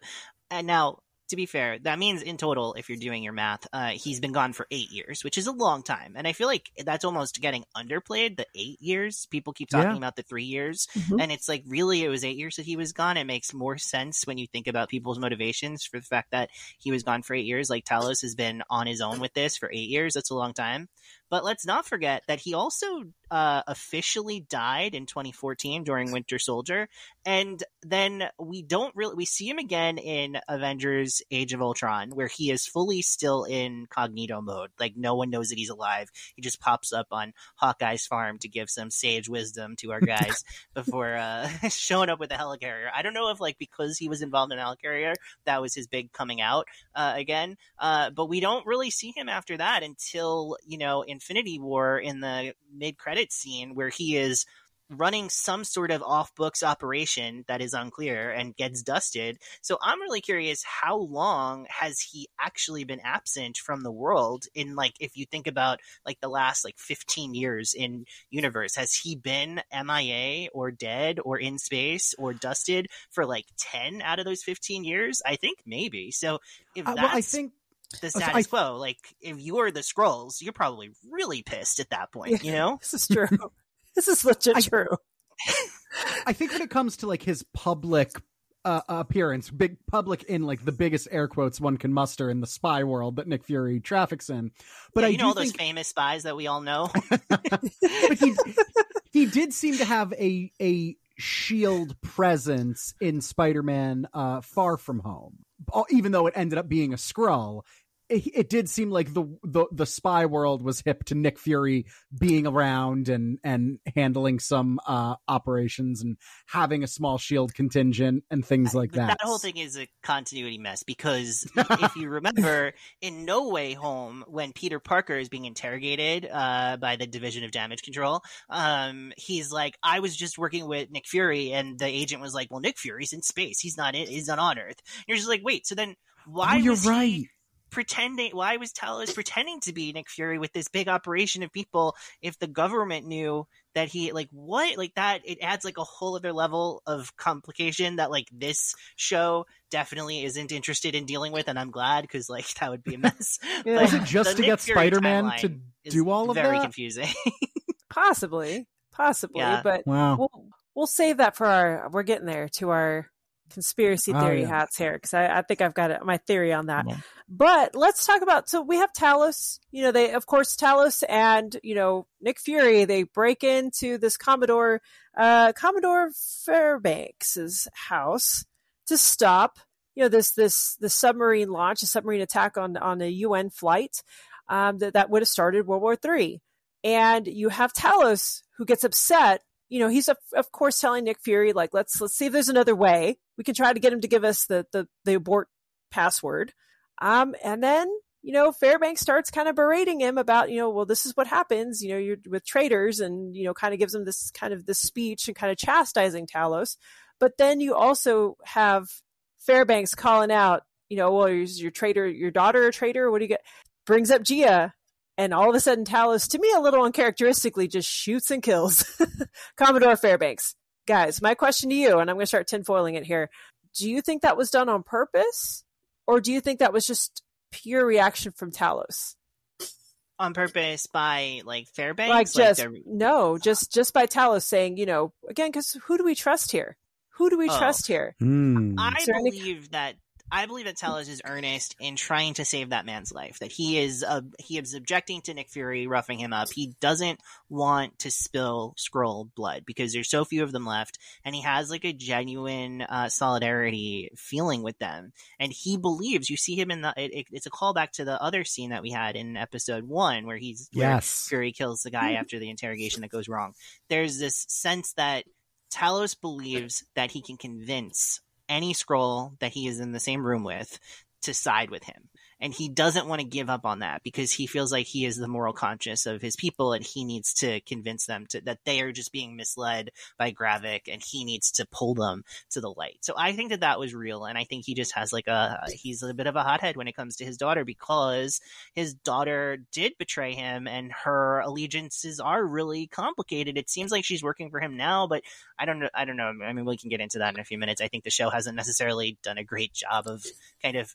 And now, to be fair, that means in total, if you're doing your math, uh, he's been gone for eight years, which is a long time. And I feel like that's almost getting underplayed. The eight years, people keep talking Yeah. about the three years, Mhm. and it's like really, it was eight years that he was gone. It makes more sense when you think about people's motivations for the fact that he was gone for eight years. Like Talos has been on his own with this for eight years. That's a long time. But let's not forget that he also uh, officially died in 2014 during Winter Soldier, and then we don't really we see him again in Avengers: Age of Ultron, where he is fully still in cognito mode. Like no one knows that he's alive. He just pops up on Hawkeye's farm to give some sage wisdom to our guys (laughs) before uh, (laughs) showing up with a helicarrier. I don't know if like because he was involved in a helicarrier that was his big coming out uh, again. Uh, but we don't really see him after that until you know Infinity War in the mid credit scene where he is running some sort of off books operation that is unclear and gets dusted. So I'm really curious how long has he actually been absent from the world in like if you think about like the last like 15 years in universe has he been MIA or dead or in space or dusted for like 10 out of those 15 years? I think maybe. So if Uh, well, I think the status I- quo. Like, if you're the Skrulls, you're probably really pissed at that point, you know? This is true. (laughs) this is legit I- true. (laughs) I think when it comes to like his public uh, appearance, big public in like the biggest air quotes one can muster in the spy world that Nick Fury traffics in. But Yeah, I you know all do those think, famous spies that we all know? (laughs) but he he did seem to have a a shield presence in Spider-Man uh, Far From Home, even though it ended up being a Skrull. It, it did seem like the, the the spy world was hip to Nick Fury being around and and handling some uh, operations and having a small shield contingent and things like that. that whole thing is a continuity mess because (laughs) if you remember, in No Way Home, when Peter Parker is being interrogated uh, by the Division of Damage Control, um, he's like, "I was just working with Nick Fury," and the agent was like, "Well, Nick Fury's in space. He's not. He's not on Earth." And you're just like, "Wait, so then why oh, you're was he right. Pretending why was Talos pretending to be Nick Fury with this big operation of people if the government knew that he like what like that it adds like a whole other level of complication that like this show definitely isn't interested in dealing with and I'm glad because like that would be a mess. (laughs) Yeah. But Was it just to Nick get Fury Spider-Man to do all of very that? Very confusing. (laughs) Possibly. Possibly. Yeah. But Wow. we'll we'll save that for our we're getting there to our conspiracy Oh, theory yeah. hats here because I, I think I've got it, my theory on that. Yeah. But let's talk about so we have Talos. You know, they of course Talos and you know Nick Fury. They break into this Commodore uh, Commodore Fairbanks's house to stop you know this this the submarine launch, a submarine attack on on a UN flight um, that that would have started World War Three. And you have Talos who gets upset. You know, he's of, of course telling Nick Fury like, let's let's see if there's another way. We can try to get him to give us the the, the abort password. Um, and then you know Fairbanks starts kind of berating him about you know well this is what happens you know you're with traitors and you know kind of gives him this kind of this speech and kind of chastising Talos. But then you also have Fairbanks calling out you know well is your traitor your daughter a traitor what do you get brings up G'yah and all of a sudden Talos to me a little uncharacteristically just shoots and kills (laughs) Commodore Fairbanks. Guys, my question to you and I'm going to start tinfoiling it here. Do you think that was done on purpose? Or do you think that was just pure reaction from Talos? On purpose by like Fairbanks? like just they're- no, just just by Talos saying, you know, again, because who do we trust here? Who do we Oh. trust here? Hmm. I Is there any- believe that I believe that Talos is earnest in trying to save that man's life. That he is uh, he is objecting to Nick Fury roughing him up. He doesn't want to spill Skrull blood because there's so few of them left, and he has like a genuine uh, solidarity feeling with them. And he believes you see him in the. It, it- it's a callback to the other scene that we had in episode one where he's where Fury kills the guy after the interrogation that goes wrong. There's this sense that Talos believes that he can convince any Skrull that he is in the same room with to side with him. And he doesn't want to give up on that because he feels like he is the moral conscience of his people and he needs to convince them to, that they are just being misled by Gravik and he needs to pull them to the light. So I think that that was real and I think he just has like a he's a bit of a hothead when it comes to his daughter because his daughter did betray him and her allegiances are really complicated. It seems like she's working for him now, but I don't know I don't know. I mean we can get into that in a few minutes. I think the show hasn't necessarily done a great job of kind of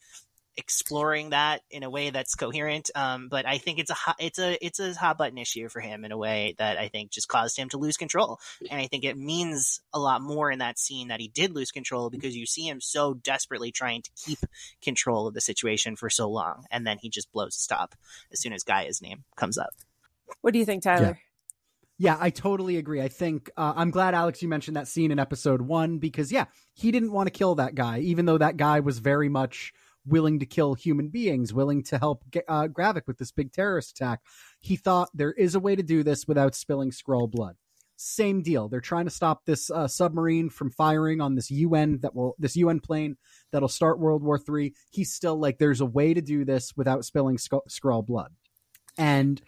exploring that in a way that's coherent. Um, but I think it's a hot, it's a it's a hot button issue for him in a way that I think just caused him to lose control. And I think it means a lot more in that scene that he did lose control because you see him so desperately trying to keep control of the situation for so long, and then he just blows a stop as soon as G'yah's name comes up. What do you think, Tyler? Yeah. yeah I totally agree. I think uh, I'm glad Alex you mentioned that scene in episode one because yeah, he didn't want to kill that guy, even though that guy was very much willing to kill human beings, willing to help uh, Gravik with this big terrorist attack. He thought there is a way to do this without spilling Skrull blood. Same deal. They're trying to stop this uh, submarine from firing on this UN that will this UN plane that'll start World War Three. He's still like, there's a way to do this without spilling Skrull blood, and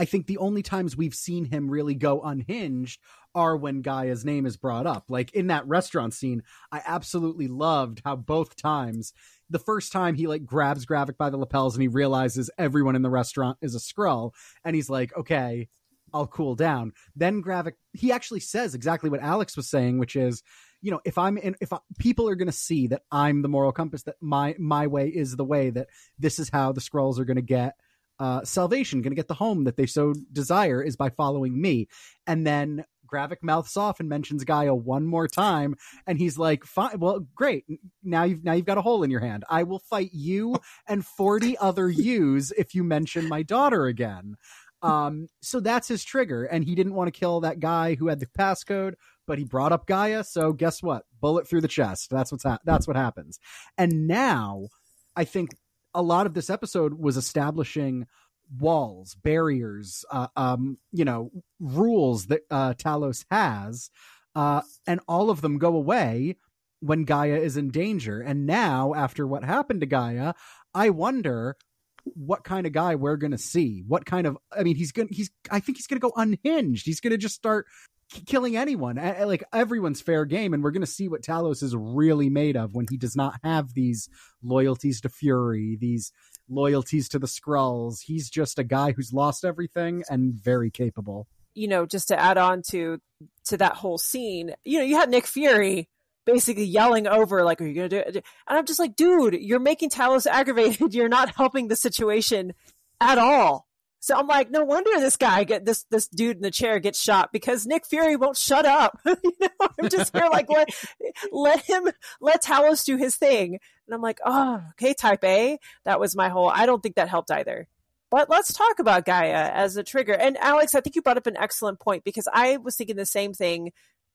I think the only times we've seen him really go unhinged are when G'yah's name is brought up. Like in that restaurant scene, I absolutely loved how both times the first time he like grabs Gravik by the lapels and he realizes everyone in the restaurant is a Skrull, and he's like, okay, I'll cool down. Then Gravik, he actually says exactly what Alex was saying, which is, you know, if I'm in, if I, people are going to see that I'm the moral compass, that my my way is the way, that this is how the Skrulls are going to get uh, salvation, going to get the home that they so desire, is by following me. And then Gravik mouths off and mentions G'yah one more time, and he's like, "Fine, well, great. Now you've now you've got a hole in your hand. I will fight you (laughs) and forty other yous if you mention my daughter again." Um, so that's his trigger, and he didn't want to kill that guy who had the passcode, but he brought up G'yah. So guess what? Bullet through the chest. That's what's ha- that's what happens. And now, I think a lot of this episode was establishing walls, barriers, uh, um, you know, rules that uh, Talos has, uh, and all of them go away when G'yah is in danger. And now, after what happened to G'yah, I wonder what kind of guy we're going to see. What kind of, I mean, he's going to, he's, I think he's going to go unhinged. He's going to just start killing anyone. Like everyone's fair game, and we're going to see what Talos is really made of when he does not have these loyalties to Fury, these loyalties to the Skrulls. He's just a guy who's lost everything and very capable. You know, just to add on to to that whole scene, you know, you had Nick Fury basically yelling over like, "Are you gonna do it?" And I'm just like, dude, you're making Talos aggravated. (laughs) You're not helping the situation at all. So I'm like, no wonder this guy get this this dude in the chair gets shot because Nick Fury won't shut up. (laughs) you know, I'm just here like let let him let Talos do his thing. And I'm like, oh, okay, type A. That was my whole I don't think that helped either. But let's talk about G'yah as a trigger. And Alex, I think you brought up an excellent point because I was thinking the same thing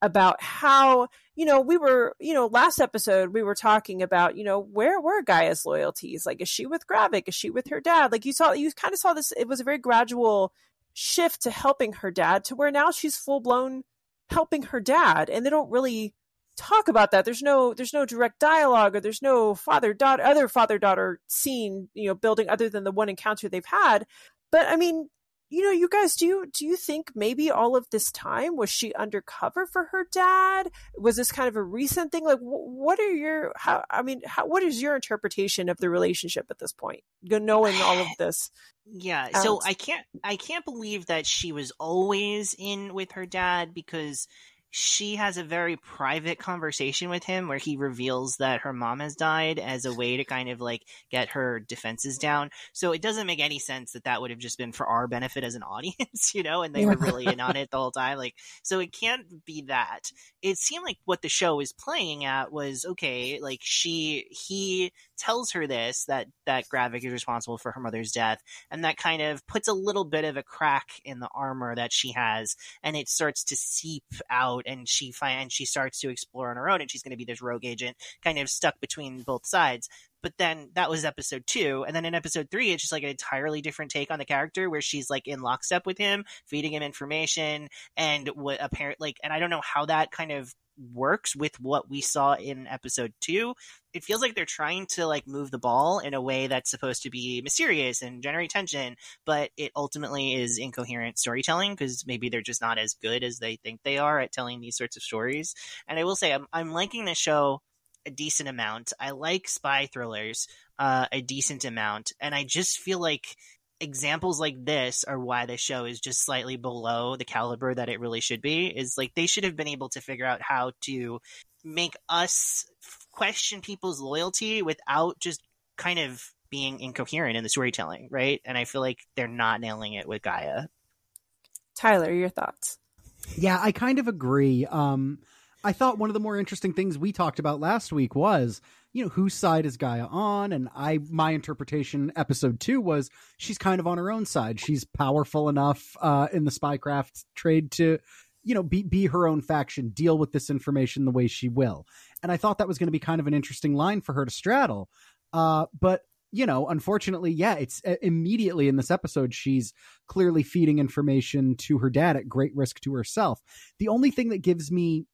about how you know we were you know last episode we were talking about you know where were G'yah's loyalties? Like is she with Gravik? Is she with her dad? Like you saw you kind of saw this it was a very gradual shift to helping her dad to where now she's full blown helping her dad and they don't really talk about that. There's no there's no direct dialogue or there's no father daughter other father daughter scene you know building other than the one encounter they've had. But i mean you know, you guys, do you do you think maybe all of this time was she undercover for her dad? Was this kind of a recent thing? Like, what are your how? I mean, how, what is your interpretation of the relationship at this point? Knowing all of this, (sighs) yeah. Alex? So I can't I can't believe that she was always in with her dad because she has a very private conversation with him where he reveals that her mom has died as a way to kind of like get her defenses down. So it doesn't make any sense that that would have just been for our benefit as an audience, (laughs) you know, and they were really in on it the whole time. Like, so it can't be that. It seemed like what the show was playing at was okay, like she, he tells her this that that Gravik is responsible for her mother's death, and that kind of puts a little bit of a crack in the armor that she has, and it starts to seep out and she finds she starts to explore on her own and she's going to be this rogue agent kind of stuck between both sides but then that was episode two. And then in episode three, it's just like an entirely different take on the character where she's like in lockstep with him, feeding him information and what apparent like, and I don't know how that kind of works with what we saw in episode two. It feels like they're trying to like move the ball in a way that's supposed to be mysterious and generate tension, but it ultimately is incoherent storytelling because maybe they're just not as good as they think they are at telling these sorts of stories. And I will say, I'm, I'm liking the show a decent amount. I like spy thrillers uh, a decent amount, and I just feel like examples like this are why the show is just slightly below the caliber that it really should be. Is like they should have been able to figure out how to make us question people's loyalty without just kind of being incoherent in the storytelling, right? And I feel like they're not nailing it with G'yah. Tyler, your thoughts? Yeah, I kind of agree. Um, I thought one of the more interesting things we talked about last week was, you know, whose side is G'yah on? And I, my interpretation, episode two was she's kind of on her own side. She's powerful enough uh, in the spycraft trade to, you know, be be her own faction, deal with this information the way she will. And I thought that was going to be kind of an interesting line for her to straddle. Uh, but you know, unfortunately, yeah, it's uh, immediately in this episode, she's clearly feeding information to her dad at great risk to herself. The only thing that gives me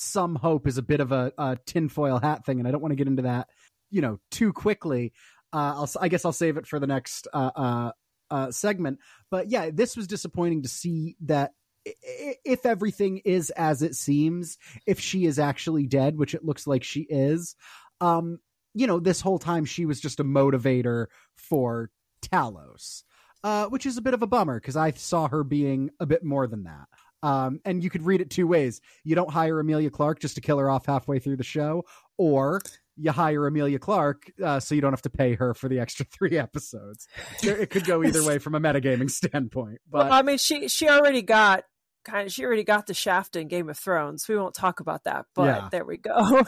some hope is a bit of a, a tinfoil hat thing, and I don't want to get into that, you know, too quickly. Uh, I guess I'll save it for the next uh, uh, uh, segment. But yeah, this was disappointing to see that if everything is as it seems, if she is actually dead, which it looks like she is, um, you know, this whole time she was just a motivator for Talos, uh, which is a bit of a bummer because I saw her being a bit more than that. Um, and you could read it two ways. You don't hire Emilia Clarke just to kill her off halfway through the show, or you hire Emilia Clarke uh, so you don't have to pay her for the extra (laughs) three episodes. It could go (laughs) either way from a metagaming (laughs) standpoint. But well, I mean, she she already got kind of she already got the shaft in Game of Thrones. We won't talk about that, but yeah. there we go.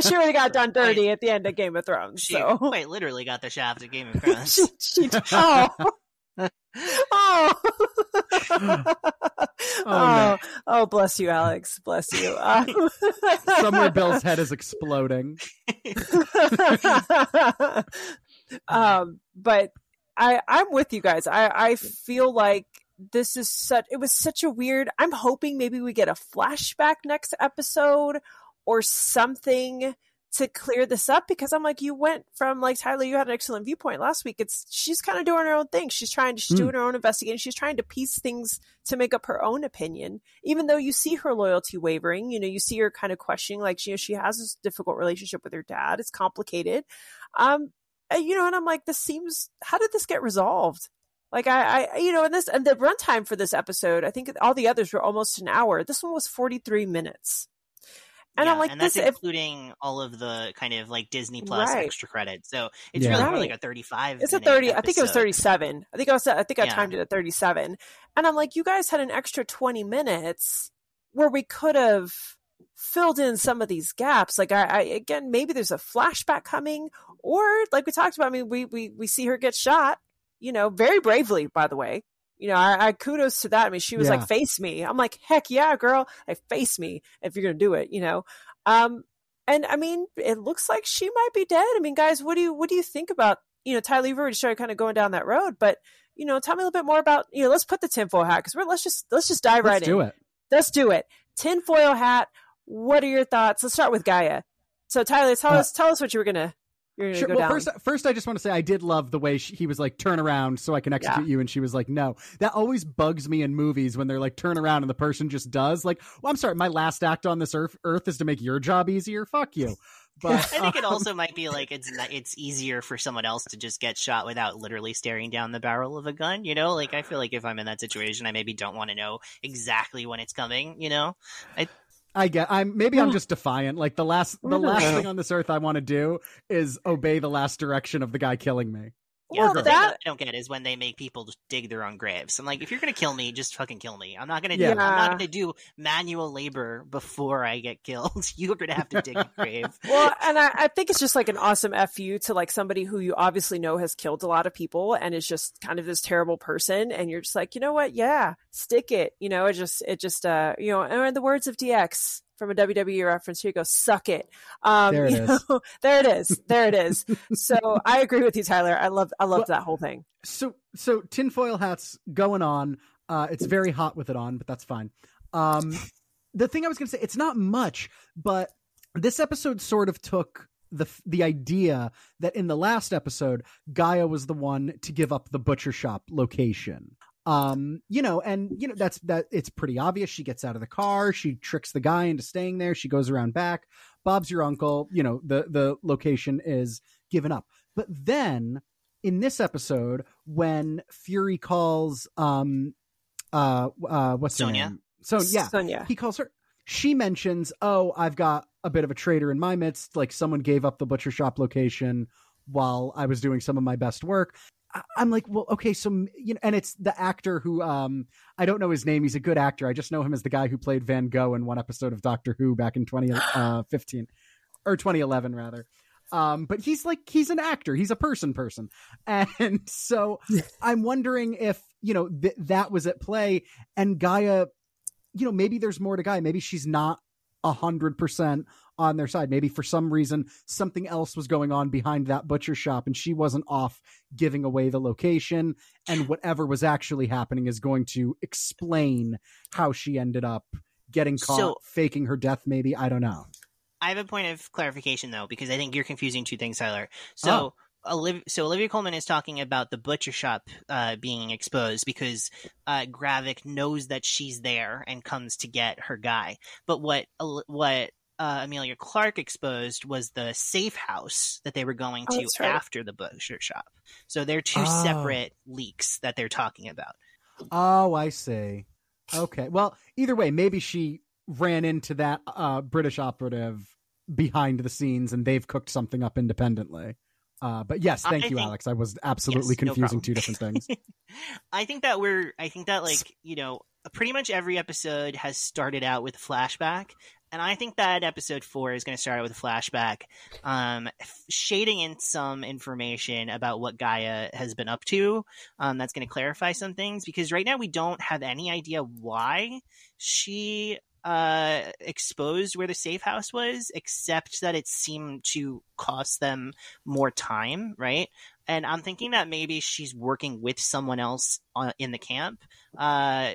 she already got done dirty at the end of Game of Thrones. She so. quite literally got the shaft in Game of Thrones. she, she, oh. (laughs) oh. oh, oh, oh, bless you, Alex. Bless you. (laughs) Um, Somewhere Bill's head is exploding. (laughs) um, but I, I'm with you guys. I, I feel like this is such. It was such a weird. I'm hoping maybe we get a flashback next episode or something to clear this up because I'm like, you went from like Tyler, you had an excellent viewpoint last week. It's she's kind of doing her own thing. She's trying to she's mm. doing her own investigation. She's trying to piece things to make up her own opinion. Even though you see her loyalty wavering, you know, you see her kind of questioning, like she you know, she has this difficult relationship with her dad. It's complicated. Um, you know, and I'm like, this seems how did this get resolved? Like I, I, you know, and this and the runtime for this episode, I think all the others were almost an hour. This one was 43 minutes. And yeah, I'm like, and that's including if, all of the kind of like Disney Plus right. extra credits. So it's yeah. really right. more like a 35. It's a 30. Episode. I think it was 37. I think I was. I think I yeah. timed it at 37. And I'm like, you guys had an extra 20 minutes where we could have filled in some of these gaps. Like I, I again, maybe there's a flashback coming, or like we talked about. I mean, we we we see her get shot. You know, very bravely, by the way you know, I, I, kudos to that. I mean, she was yeah. like, face me. I'm like, heck yeah, girl. Like, face me if you're going to do it, you know? Um, and I mean, it looks like she might be dead. I mean, guys, what do you, what do you think about, you know, Tyler, you've already started kind of going down that road, but, you know, tell me a little bit more about, you know, let's put the tinfoil hat because we're, let's just, let's just dive right in. let's right do in. it. Let's do it. Tinfoil hat. What are your thoughts? Let's start with G'yah. So Tyler, tell uh, us, tell us what you were going to Sure. well, down. first, first, I just want to say I did love the way she, he was like, "Turn around so I can execute yeah. you," and she was like, "No." That always bugs me in movies when they're like, "Turn around," and the person just does. Like, well, I'm sorry, my last act on this earth, earth is to make your job easier. Fuck you. (laughs) But I think it um, (laughs) also might be like it's it's easier for someone else to just get shot without literally staring down the barrel of a gun. You know, like I feel like if I'm in that situation, I maybe don't want to know exactly when it's coming. You know, I I get. I'm maybe I'm mm. just defiant. Like the last, the mm-hmm. last thing on this earth I want to do is obey the last direction of the guy killing me. Yeah, well, thing that I don't get is when they make people just dig their own graves. I'm like, if you're gonna kill me, just fucking kill me. I'm not gonna. Yeah. Do, I'm not gonna do manual labor before I get killed. (laughs) You're gonna have to dig a (laughs) grave. Well, and I, I, think it's just like an awesome fu to like somebody who you obviously know has killed a lot of people and is just kind of this terrible person, and you're just like, you know what? Yeah, stick it. You know, it just, it just, uh, you know, and in the words of DX, from a WWE reference. Here you go, suck it. Um, There it (laughs) you know, there it is. There it is. (laughs) so I agree with you, Tyler. I love I loved Well- that whole thing. So so tinfoil hats going on. Uh, it's very hot with it on, but that's fine. Um, (laughs) the thing I was going to say, it's not much, but this episode sort of took the the idea that in the last episode, G'yah was the one to give up the butcher shop location. Um, you know, and you know that's that. It's pretty obvious. She gets out of the car. She tricks the guy into staying there. She goes around back. Bob's your uncle. You know the the location is given up. But then in this episode, when Fury calls um uh uh what's her Sonya? name? So yeah, Sonya. he calls her. She mentions, "Oh, I've got a bit of a traitor in my midst. Like someone gave up the butcher shop location while I was doing some of my best work." I'm like, well, okay, so you know, and it's the actor who um I don't know his name. He's a good actor. I just know him as the guy who played Van Gogh in one episode of Doctor Who back in 2015 (gasps) or 2011 rather. Um, but he's like he's an actor. He's a person person, and (laughs) so (laughs) I'm wondering if you know th- that was at play, and G'yah, you know, maybe there's more to G'yah. Maybe she's not a hundred percent on their side. Maybe for some reason something else was going on behind that butcher shop, and she wasn't off giving away the location. And (sighs) whatever was actually happening is going to explain how she ended up getting caught, So- faking her death. Maybe I don't know. I have a point of clarification though, because I think you're confusing two things, Tyler. So, Olivia, so Olivia Colman is talking about the butcher shop uh, being exposed because uh, Gravik knows that she's there and comes to get her guy. But what what uh, Emilia Clarke exposed was the safe house that they were going Oh, to right. after the butcher shop. So they're two Oh. separate leaks that they're talking about. Oh, I see. Okay. Well, either way, maybe she ran into that uh, British operative behind the scenes and they've cooked something up independently. Uh, but yes, thank I you, think- Alex. I was absolutely Yes, confusing problem. two different things. (laughs) I think that we're I think that like, you know, pretty much every episode has started out with a flashback. And I think that episode four is going to start out with a flashback, um, shading in some information about what G'yah has been up to. Um, that's going to clarify some things because right now we don't have any idea why she uh exposed where the safe house was except that it seemed to cost them more time right and i'm thinking that maybe she's working with someone else uh, in the camp uh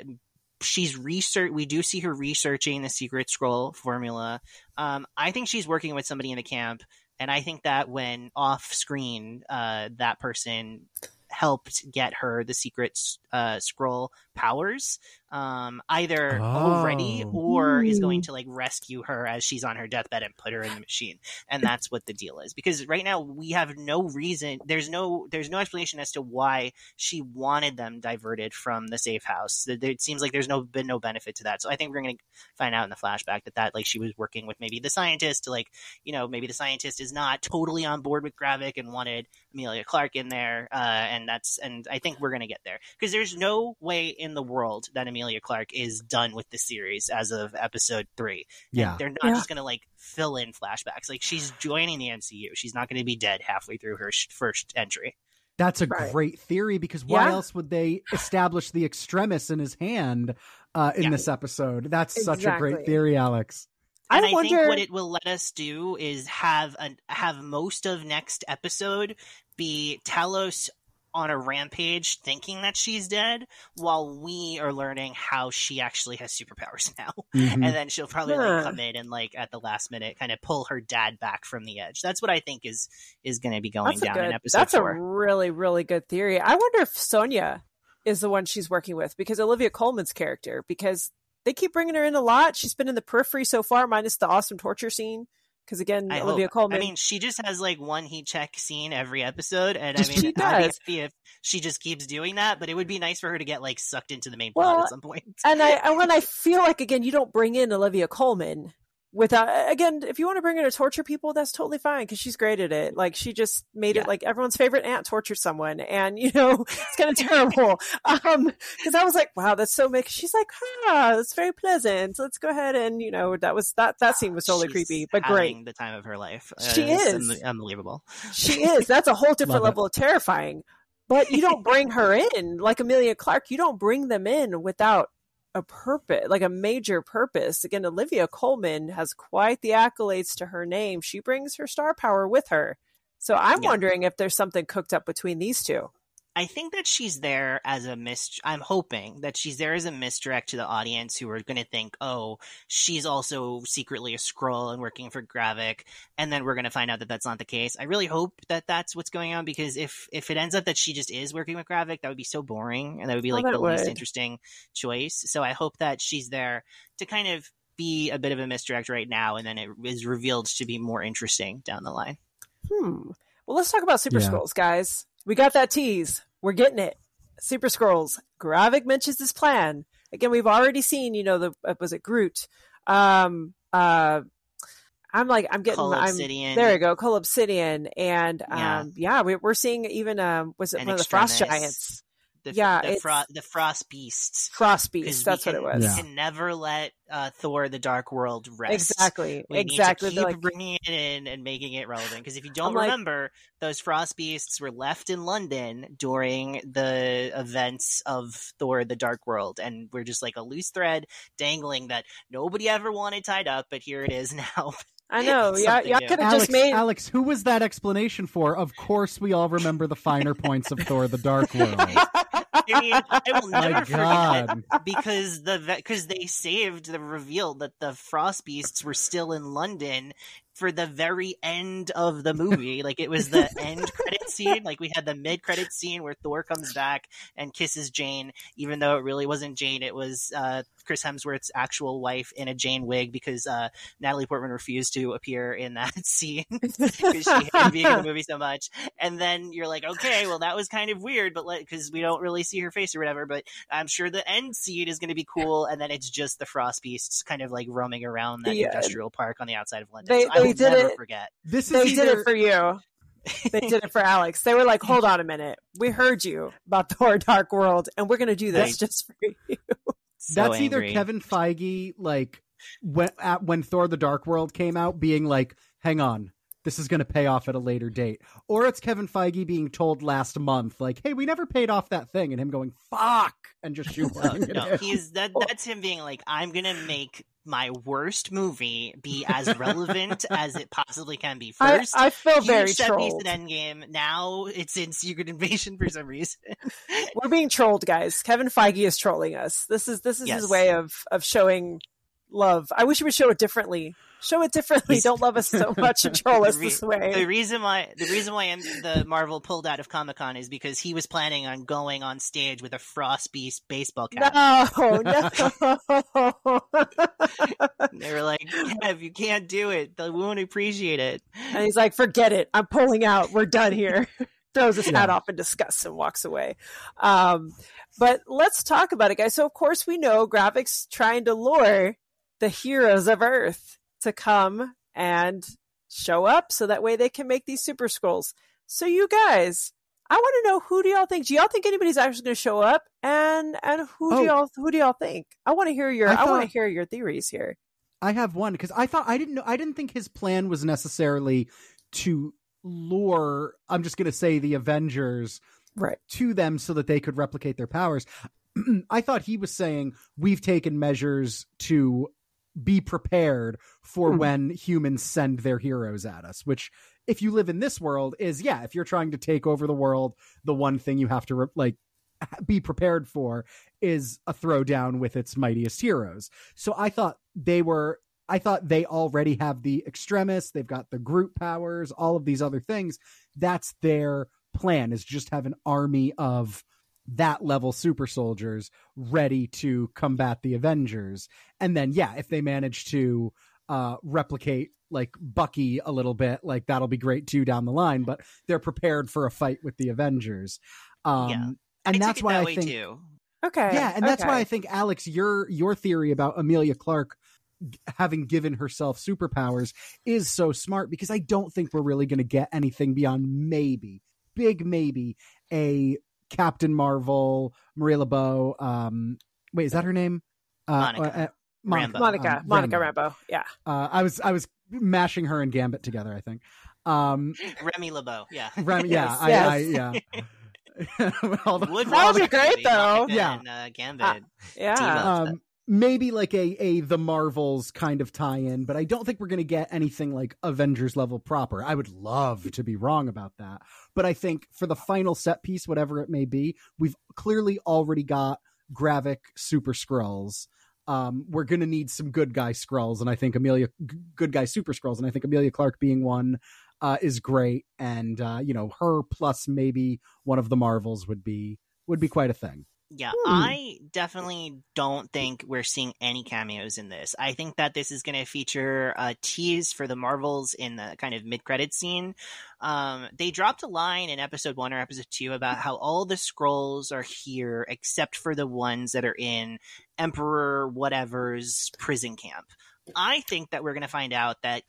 she's research we do see her researching the secret Skrull formula. Um i think she's working with somebody in the camp and i think that when off screen uh that person helped get her the secret uh Skrull powers um either already Oh. or is going to like rescue her as she's on her deathbed and put her in the machine. And that's what the deal is. Because right now we have no reason there's no there's no explanation as to why she wanted them diverted from the safe house. There- there- it seems like there's no been no benefit to that. So i think we're going to find out in the flashback that that like she was working with maybe the scientist to like you know maybe the scientist is not totally on board with gravik and wanted Emilia Clarke in there uh, and that's and i think we're going to get there. Because there's no way in the world that Emilia Clarke is done with the series as of episode three and Yeah. they're not Yeah. just going to like fill in flashbacks. Like she's joining the MCU. She's not going to be dead halfway through her sh- first entry. That's a Right. great theory because why Yeah. else would they establish the extremis in his hand uh, in Yeah. this episode? That's such a great theory, Alex. I And I, wonder. think what it will let us do is have an have most of next episode be Talos on a rampage thinking that she's dead while we are learning how she actually has superpowers (laughs) now. Mhm. And then she'll probably Huh. like come in and like at the last minute kind of pull her dad back from the edge. That's what I think is is going to be going that's a down in good. episode That's four. a really really good theory. I wonder if Sonya is the one she's working with because Olivia Colman's character because they keep bringing her in a lot. She's been in the periphery so far, minus the awesome torture scene. Because again, I Olivia hope. Colman. I mean, she just has like one heat check scene every episode, and I mean, I'd does. if she just keeps doing that. But it would be nice for her to get like sucked into the main Well, plot at some point. and I and when I (laughs) feel like again, you don't bring in Olivia Colman without again, if you want to bring her to torture people, that's totally fine because she's great at it. Like she just made Yeah. it like everyone's favorite aunt tortured someone, and you know (laughs) it's kind of terrible. Um, because I was like, wow, that's so make. She's like, ah, that's very pleasant. Let's go ahead and you know that was that that scene was totally She's creepy, but great. The time of her life. She is. un- unbelievable. She is. That's a whole (laughs) different Love it. level of terrifying. But you don't bring her in like Emilia Clarke. You don't bring them in without a purpose, like a major purpose. Again, Olivia Colman has quite the accolades to her name. She brings her star power with her. So I'm Yeah. wondering if there's something cooked up between these two. I think that she's there as a mis. I'm hoping that she's there as a misdirect to the audience who are going to think, "Oh, she's also secretly a Skrull and working for Gravik," and then we're going to find out that that's not the case. I really hope that that's what's going on because if if it ends up that she just is working with Gravik, that would be so boring and that would be Oh, like that the least interesting choice. So I hope that she's there to kind of be a bit of a misdirect right now, and then it is revealed to be more interesting down the line. Hmm. Well, let's talk about Super Yeah. Skrulls, guys. We got that tease. We're getting it. Super Skrulls. Gravik mentions this plan. Again, we've already seen, you know, the uh, was it Groot? Um, uh, I'm like, I'm getting, I'm Obsidian. there. You go, Cull Obsidian, and um, Yeah. yeah, we, we're seeing even um, was it And one of the Frost Giants? The, Yeah, the, it's- fro- the frost beasts. Frost 'Cause Beast. we That's what it was. Yeah. Can never let uh, Thor: The Dark World rest. Exactly. We exactly. need to keep like, bringing it in and making it relevant. Because if you don't I'm like- remember, those frost beasts were left in London during the events of Thor: The Dark World, and we're just like a loose thread dangling that nobody ever wanted tied up, but here it is (laughs) now. I know. Yeah, y'all could have just made. Alex, who was that explanation for? Of course, we all remember the finer points of Thor: The Dark (laughs) World. I mean, I will never forget because the because they saved the reveal that the frost beasts were still in London for the very end of the movie. like it was the end credit scene. Like we had the mid credit scene where Thor comes back and kisses Jane, even though it really wasn't Jane. It was uh, Chris Hemsworth's actual wife in a Jane wig because uh, Natalie Portman refused to appear in that (laughs) scene (laughs) because she hated being in the movie so much. And then you're like, okay, well that was kind of weird, but because we don't really see her face or whatever. But I'm sure the end scene is going to be cool, and then it's just the frost beasts kind of like roaming around that Yeah. industrial park on the outside of London. They- so I they will did never it- forget. this is they did it for you. They did it for Alex. They were like, "Hold on a minute. We heard you about Thor: (laughs) Dark World, and we're going to do this Right. just for you." So That's either. Kevin Feige, like when at, when Thor: The Dark World came out, being like, "Hang on, this is going to pay off at a later date," or it's Kevin Feige being told last month, like, "Hey, we never paid off that thing," and him going, "Fuck," and just (laughs) No, shoehorning it no, in. he's that. That's him being like, I'm gonna make my worst movie be as relevant as it possibly can be. First, I feel huge very set piece trolled. in Endgame. Now it's in Secret Invasion for some reason. We're being trolled, guys. Kevin Feige is trolling us. This is this is his way of of showing love. I wish you would show it differently. Show it differently. Don't love us so (laughs) much and troll us this way. The reason why the reason why M- the Marvel pulled out of Comic Con is because he was planning on going on stage with a Frost Beast baseball cap. No, no. (laughs) They were like, "Kev, you can't do it. They won't appreciate it." and he's like, "Forget it. I'm pulling out. We're done here." (laughs) Throws his hat Yeah. off in disgust and walks away. Um, but let's talk about it, guys. So, of course, we know Gravik's trying to lure the heroes of Earth to come and show up, so that way they can make these super Skrulls. So, you guys, I want to know who do y'all think? Do y'all think anybody's actually going to show up? And and who Oh. do y'all who do y'all think? I want to hear your I I, want to hear your theories here. I have one because I thought I didn't know I didn't think his plan was necessarily to lure I'm just gonna say the Avengers Right. to them so that they could replicate their powers. (clears throat) I thought he was saying we've taken measures to be prepared for Hmm. when humans send their heroes at us, which if you live in this world is yeah, if you're trying to take over the world, the one thing you have to re- like be prepared for is a throwdown with its mightiest heroes. So I thought they were I thought they already have the extremists, they've got the Groot powers, all of these other things. That's their plan is just have an army of that level super soldiers ready to combat the Avengers. And then yeah, if they manage to uh replicate like Bucky a little bit, like that'll be great too down the line, but they're prepared for a fight with the Avengers. Um Yeah. and I that's why that I think too. Okay. yeah, and that's why. I think Alex, your your theory about Emilia Clarke having given herself superpowers is so smart because I don't think we're really going to get anything beyond maybe, big maybe, a Captain Marvel, Maria LeBeau. Um, wait, is that her name? Uh, Monica. uh, Rambeau. Monica, um, Monica Rambeau. Yeah. Uh, I was I was mashing her and Gambit together. I think. Um, (laughs) Remy LeBeau, yeah. (laughs) Rem- yeah, Yes, I, yes. I, yeah. (laughs) All the- Would That would be Monica great, be, though. Monica Yeah. and, uh, Gambit. Yeah. Um, maybe like a a the Marvels kind of tie-in, but I don't think we're going to get anything like Avengers level proper. I would love to be wrong about that, but I think for the final set piece, whatever it may be, we've clearly already got Gravik Super Skrulls. Um, we're going to need some good guy Skrulls, and I think Emilia, g- good guy Super Skrulls, and I think Emilia Clarke being one uh, is great, and uh, you know her plus maybe one of the Marvels would be would be quite a thing. Yeah, Hmm. I definitely don't think we're seeing any cameos in this. I think that this is going to feature a tease for the Marvels in the kind of mid-credit scene. Um, they dropped a line in episode one or episode two about how all the Skrulls are here except for the ones that are in Emperor whatever's prison camp. I think that we're going to find out that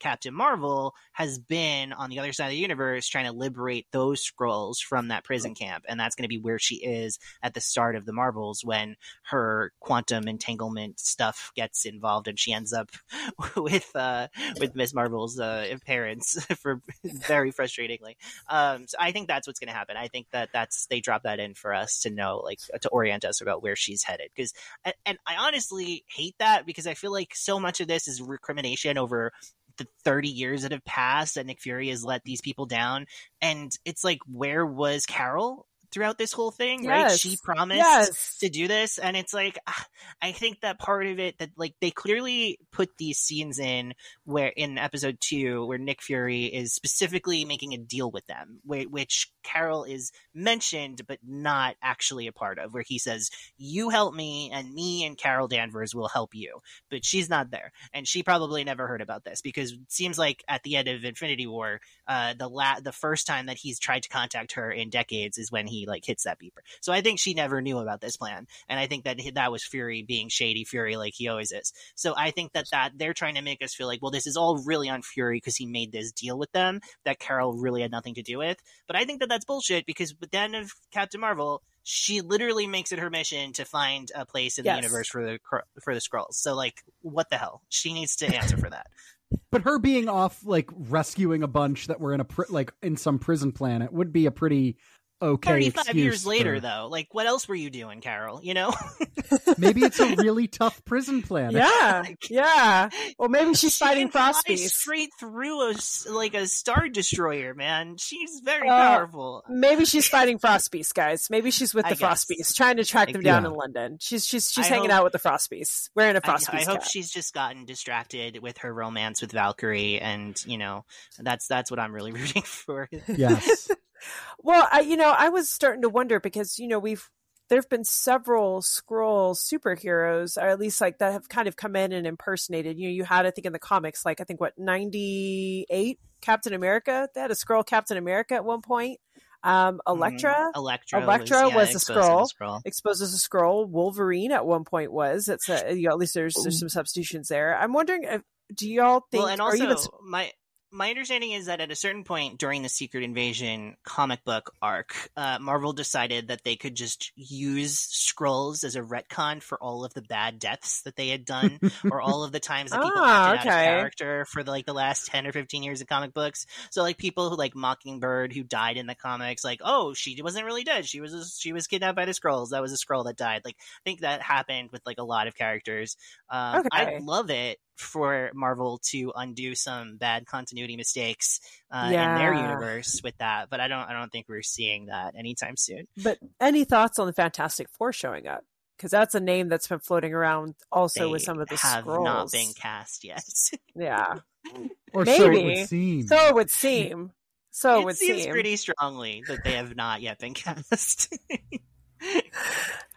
Captain Marvel has been on the other side of the universe trying to liberate those Skrulls from that prison camp, and that's going to be where she is at the start of the Marvels when her quantum entanglement stuff gets involved, and she ends up (laughs) with uh, with Miss Marvel's uh, parents (laughs) for (laughs) very frustratingly. Um, so I think that's what's going to happen. I think that that's they drop that in for us to know, like to orient us about where she's headed. Because and, and I honestly hate that because I feel like so much of this is recrimination over the 30 years that have passed that Nick Fury has let these people down. And it's like, where was Carol throughout this whole thing? Right? She promised Yes. to do this. And it's like, ah, I think that part of it that like they clearly put these scenes in where in episode two, where Nick Fury is specifically making a deal with them, whi- which Carol is mentioned, but not actually a part of, where he says, you help me and me and Carol Danvers will help you but she's not there, and she probably never heard about this because it seems like at the end of Infinity War, uh, the la- the first time that he's tried to contact her in decades is when he like hits that beeper. So I think she never knew about this plan, and I think that that was Fury being shady Fury like he always is. So I think that that they're trying to make us feel like, well, this is all really on Fury because he made this deal with them that Carol really had nothing to do with. But I think that that's bullshit because with the end of Captain Marvel, she literally makes it her mission to find a place in Yes. the universe for the for the Skrulls. So like, what the hell? She needs to answer for that. (laughs) But her being off like rescuing a bunch that were in a pri- like in some prison planet would be a pretty okay. Thirty five excuse years later, for- though, like, what else were you doing, Carol? You know, (laughs) maybe it's a really tough prison planet. Yeah, (laughs) (laughs) yeah. Or maybe she's She fighting can straight through a s- like a star destroyer, man. She's very Uh, powerful. Maybe she's fighting Frostbeast, guys. Maybe she's with the guess. Frostbeast, trying to track them down Yeah. in London. She's she's she's I hanging hope- out with the Frostbeast, wearing a Frostbeast I hope cap. she's just gotten distracted with her romance with Valkyrie, and you know, that's that's what I'm really rooting for. Yes. Well, I you know I was starting to wonder because you know we've there've been several Skrull superheroes, or at least like that have kind of come in and impersonated. You know, you had I think in the comics, like I think what ninety eight Captain America. They had a Skrull Captain America at one point. Um, Elektra. Electra, Elektra was, yeah, was a Skrull. as Skrull. Skrull. exposed as a Skrull. Wolverine at one point was. It's a, you know, at least there's there's some substitutions there. I'm wondering, if, do y'all think? well, and or also even, my my understanding is that at a certain point during the Secret Invasion comic book arc, uh, Marvel decided that they could just use Skrulls as a retcon for all of the bad deaths that they had done, or (laughs) all of the times that people Ah, acted out okay. of character for the, like the last ten or fifteen years of comic books. So like people who like Mockingbird who died in the comics, like oh she wasn't really dead, she was a, she was kidnapped by the Skrulls. That was a Skrull that died. Like I think that happened with like a lot of characters. Um, Okay. I love it for Marvel to undo some bad continuity mistakes uh, in their universe with that, but I don't. I don't think we're seeing that anytime soon. but any thoughts on the Fantastic Four showing up? Because that's a name that's been floating around also with some of the have Skrulls. not been cast yet. (laughs) Yeah, Or maybe so it Maybe. would seem. so it would seem. So it it seems seem. pretty strongly that they have not yet been (laughs) cast.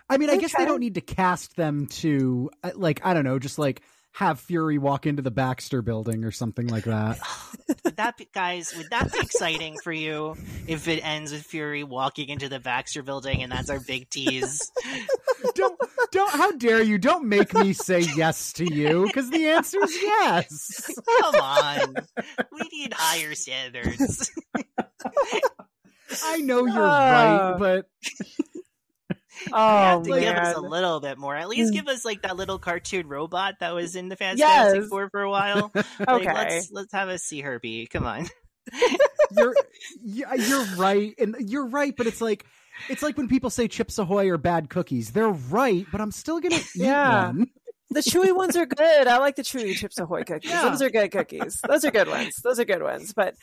I mean, I guess they don't need to cast them to uh, like I don't know, just like have Fury walk into the Baxter building or something like that. would (sighs) that be, guys? Would that be exciting for you if it ends with Fury walking into the Baxter building and that's our big tease? (laughs) don't don't how dare you? Don't make me say yes to you because the answer is yes. Come on, we need higher standards. (laughs) I know you're Oh. right, but (laughs) You Oh have to give us a little bit more. At least mm. give us like that little cartoon robot that was in the Fantastic Yes. Four for a while. (laughs) Like, Okay. let's let's have us see her be. Come on. (laughs) you're you're right, and you're right, but it's like it's like when people say Chips Ahoy are bad cookies. They're right, but I'm still gonna eat Yeah. one. The chewy ones are good. I like the chewy Chips Ahoy cookies. Yeah. Those are good cookies. Those are good ones. Those are good ones. But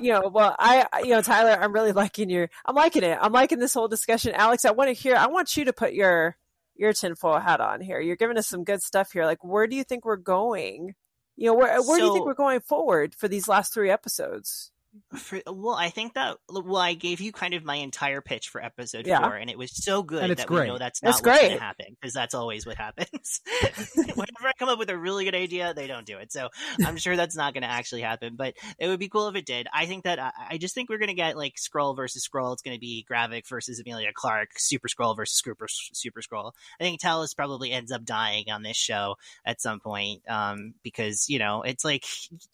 you know, well, I, you know, Tyler, I'm really liking your. I'm liking it. I'm liking this whole discussion. Alex, I want to hear. I want you to put your your tinfoil hat on here. You're giving us some good stuff here. Like, where do you think we're going? You know, where where do you think we're going forward for these last three episodes? For, well, I think that well, I gave you kind of my entire pitch for episode Yeah. four, and it was so good And it's that we know that's not what's going to happen because that's always what happens. (laughs) (laughs) Whenever I come up with a really good idea, they don't do it. So I'm sure that's not going to actually happen. But it would be cool if it did. I think that I, I just think we're going to get like Skrull versus Skrull. It's going to be Gravik versus Emilia Clarke, Super Skrull versus Super Super Skrull. I think Talos probably ends up dying on this show at some point um, because you know it's like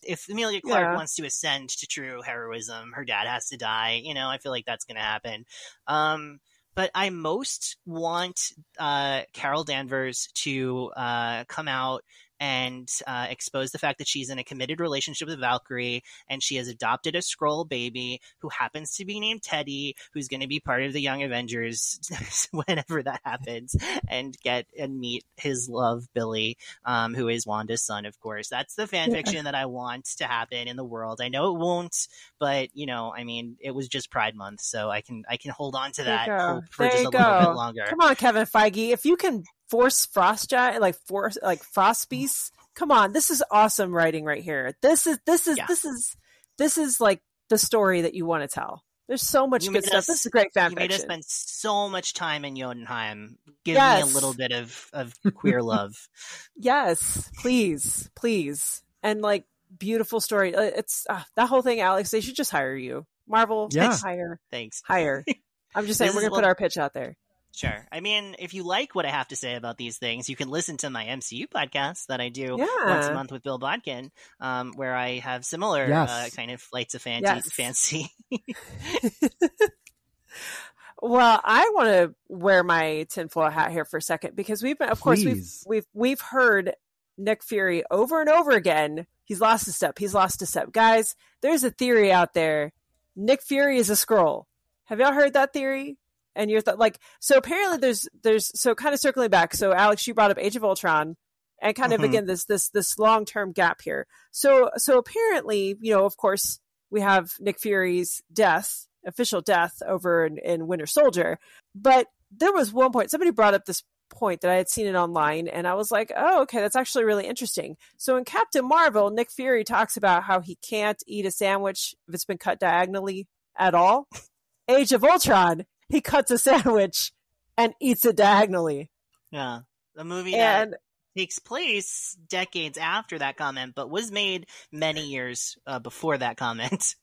if Emilia Clarke Yeah. wants to ascend to true heroism, her dad has to die. You know, I feel like that's going to happen. Um, but I most want uh, Carol Danvers to uh, come out and uh, expose the fact that she's in a committed relationship with Valkyrie and she has adopted a Skrull baby who happens to be named Teddy, who's going to be part of the Young Avengers (laughs) whenever that happens, and get and meet his love Billy, um, who is Wanda's son, of course. That's the fan Yeah. fiction that I want to happen in the world. I know it won't, but you know, I mean, it was just Pride Month, so I can I can hold on to that hope for There just a little bit longer. Come on, Kevin Feige. If you can force frost giant like force like frost beasts, come on. This is awesome writing right here. This is this is Yeah. this is this is like the story that you want to tell. There's so much You good stuff. us- this is a great fan You made us spend so much time in Jotunheim. Give Yes. me a little bit of, of (laughs) queer love. Yes, please, please, and like beautiful story. Uh, It's uh, that whole thing, Alex. They should just hire you, Marvel. Yeah. hire, Thanks. hire. (laughs) I'm just saying This we're gonna put what- our pitch out there. Sure. I mean, if you like what I have to say about these things, you can listen to my MCU podcast that I do once a month with Bill Bodkin, um, where I have similar Yes. uh, kind of flights of fancy. Yes. fancy. (laughs) Well, I want to wear my tinfoil hat here for a second because we've been, of course, we've we've we've heard Nick Fury over and over again. He's lost a step. He's lost a step, guys. There's a theory out there. Nick Fury is a Skrull. Have y'all heard that theory? And you're like, so apparently there's there's so kind of circling back. So Alex, you brought up Age of Ultron, and kind of Mhm. again this this this long term gap here. So so apparently, you know, of course, we have Nick Fury's death, official death over in, in Winter Soldier. But there was one point somebody brought up this point that I had seen it online, and I was like, oh, okay, that's actually really interesting. So in Captain Marvel, Nick Fury talks about how he can't eat a sandwich if it's been cut diagonally at all. (laughs) Age of Ultron, he cuts a sandwich and eats it diagonally. yeah. The movie that And takes place decades after that comment, but was made many years uh, before that comment.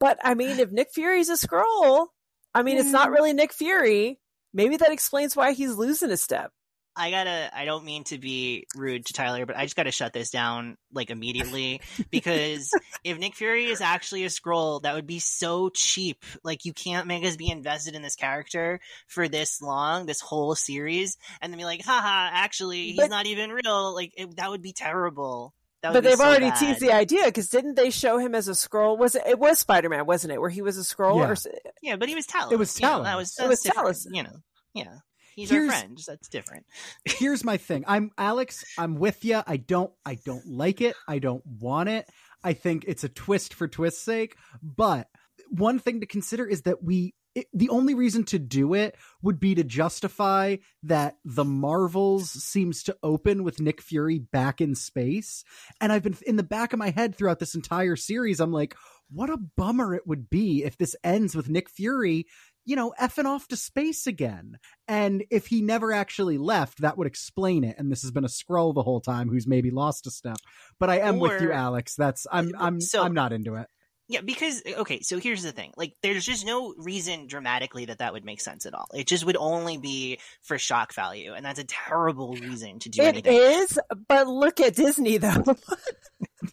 But I mean, if Nick Fury's a Skrull, I mean, it's not Mm. really Nick Fury. Maybe that explains why he's losing a step. I gotta, I don't mean to be rude to Tyler, but I just gotta shut this down like immediately (laughs) because if Nick Fury is actually a Skrull, that would be so cheap. Like, you can't make us be invested in this character for this long, this whole series, and then be like, haha, actually, he's But- not even real. Like, it, that would be terrible. That would But be they've so already bad. teased the idea because didn't they show him as a Skrull? Was it? It was Spider Man, wasn't it? Where he was a Skrull? Yeah. Or, Yeah, but he was Talos. It was you know, that Talos. was, It was that's Talos. You know, yeah. He's Here's- our friend. That's different. here's my thing. I'm alex i'm with you i don't i don't like it. I don't want it. I think it's a twist for twist's sake. But one thing to consider is that we it, the only reason to do it would be to justify that the marvels seems to open with nick fury back in space. And i've been in the back of my head throughout this entire series i'm like what a bummer it would be if this ends with nick fury you know effing off to space again and if he never actually left, that would explain it. And this has been a scroll the whole time who's maybe lost a step. But I am with you, Alex. That's I'm I'm So- I'm not into it. Yeah, because okay, so here's the thing: like, there's just no reason dramatically that that would make sense at all. It just would only be for shock value, and that's a terrible reason to do it anything. is, but look at Disney though.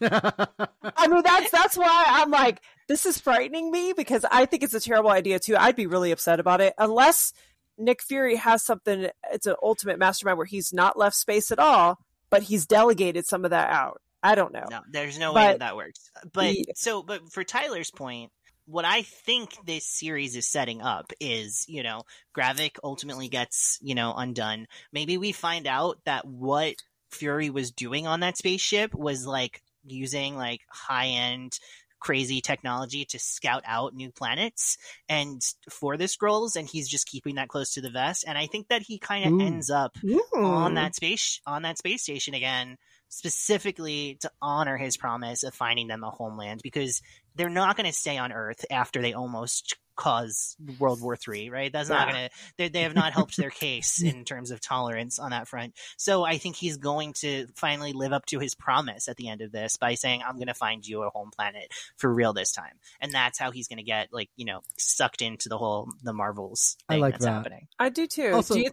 (laughs) I mean, that's that's why I'm like, this is frightening me because I think it's a terrible idea too. I'd be really upset about it unless Nick Fury has something. It's an ultimate mastermind where he's not left space at all, but he's delegated some of that out. I don't know. No, there's no But- way that that works. But Yeah. so, but for Tyler's point, what I think this series is setting up is, you know, Gravik ultimately gets, you know, undone. Maybe we find out that what Fury was doing on that spaceship was like using like high end crazy technology to scout out new planets and for the Skrulls and he's just keeping that close to the vest. And i think that he kind of ends up on that space on that space station again specifically to honor his promise of finding them a homeland because they're not going to stay on earth after they almost cause world war three right? That's not going to they, they have not helped their case (laughs) in terms of tolerance on that front. So i think he's going to finally live up to his promise at the end of this by saying i'm going to find you a home planet for real this time. And that's how he's going to get like you know sucked into the whole the marvels I like that's that. happening. I do too. Also- Do you-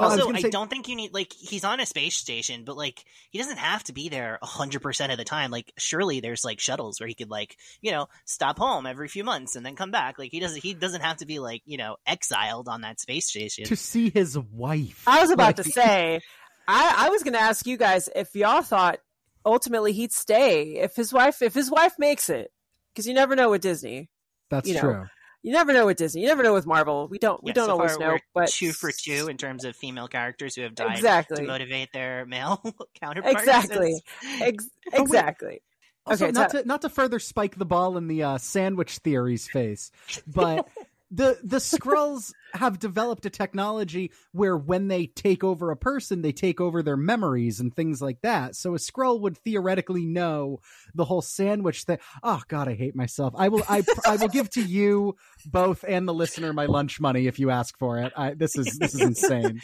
Oh, I also, I, say- don't think you need like he's on a space station, but like he doesn't have to be there hundred percent of the time. Like surely there's like shuttles where he could like you know stop home every few months and then come back. Like he doesn't he doesn't have to be like you know exiled on that space station. to see his wife. I was about to (laughs) say, I, I was going to ask you guys if y'all thought ultimately he'd stay if his wife if his wife makes it, because you never know with Disney. That's you know, true. You never know with Disney. You never know with Marvel. We don't. We Yeah, don't so always far know. we're But two for two in terms of female characters who have died Exactly. to motivate their male (laughs) counterparts. Exactly. Ex- exactly. Also, Okay, not ta- to not to further spike the ball in the uh, sandwich theory's face, but (laughs) the the Skrulls (laughs) have developed a technology where when they take over a person, they take over their memories and things like that. So a Skrull would theoretically know the whole sandwich thing. Oh God, I hate myself. I will I I will give to you both and the listener my lunch money if you ask for it. I, this is this is insane.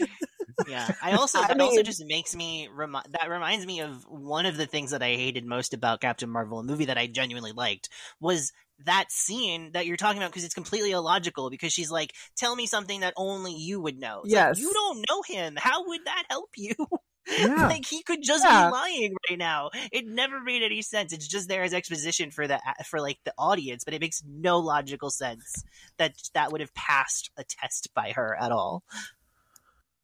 yeah i also I that also just makes me remi- that reminds me of one of the things that i hated most about captain marvel a movie that i genuinely liked was that scene that you're talking about because it's completely illogical because she's like tell me something that only you would know It's like, Yes. you don't know him how would that help you (laughs) Yeah. like he could just Yeah. be lying right now it never made any sense it's just there as exposition for the for like the audience but it makes no logical sense that that would have passed a test by her at all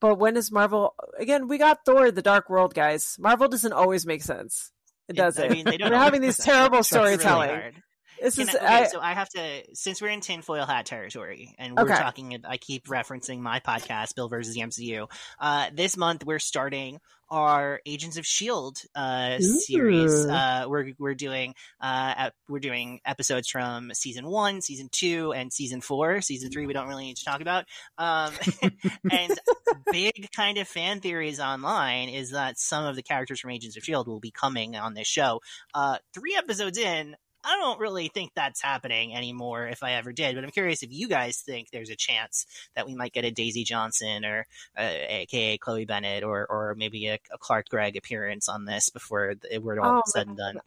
But when is Marvel again? We got Thor: The Dark World, guys. Marvel doesn't always make sense. It doesn't. I mean, they don't We're having these terrible really storytelling. hard. This Can is I, okay, I, so I have to since we're in tinfoil hat territory, and we're Okay. talking. I keep referencing my podcast, Bill versus the MCU. Uh, this month we're starting our Agents of Shield uh, series. Uh, we're we're doing uh, we're doing episodes from season one, season two, and season four. Season three we don't really need to talk about. Um, (laughs) and big kind of fan theories online is that some of the characters from Agents of Shield will be coming on this show. Uh, three episodes in, I don't really think that's happening anymore. If I ever did, but I'm curious if you guys think there's a chance that we might get a Daisy Johnson or uh, AKA Chloe Bennet or or maybe a, a Clark Gregg appearance on this before it we're all Oh, said and done.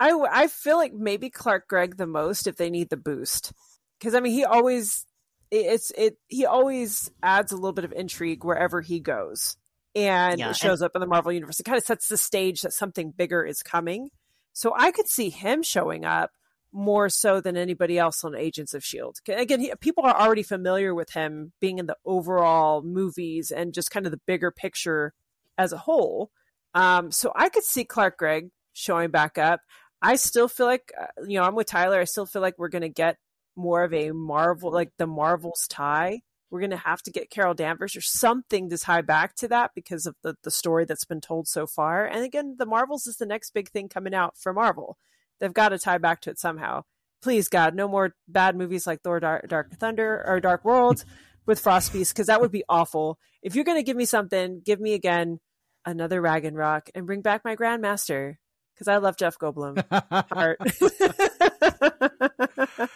I I feel like maybe Clark Gregg the most if they need the boost because I mean he always it's it he always adds a little bit of intrigue wherever he goes and Yeah, it shows up in the Marvel universe. It kind of sets the stage that something bigger is coming. So I could see him showing up more so than anybody else on Agents of S.H.I.E.L.D. Again, he, people are already familiar with him being in the overall movies and just kind of the bigger picture as a whole. Um, so I could see Clark Gregg showing back up. I still feel like, uh, you know, I'm with Tyler. I still feel like we're going to get more of a Marvel, like the Marvels tie. We're going to have to get Carol Danvers or something to tie back to that because of the, the story that's been told so far. And again, the Marvels is the next big thing coming out for Marvel. They've got to tie back to it somehow. Please, God, no more bad movies like Thor Dark, Dark Thunder or Dark World (laughs) with Frost Beast because that would be awful. If you're going to give me something, give me again another Ragnarok and bring back my Grandmaster because I love Jeff Goldblum. (laughs) Heart. (laughs)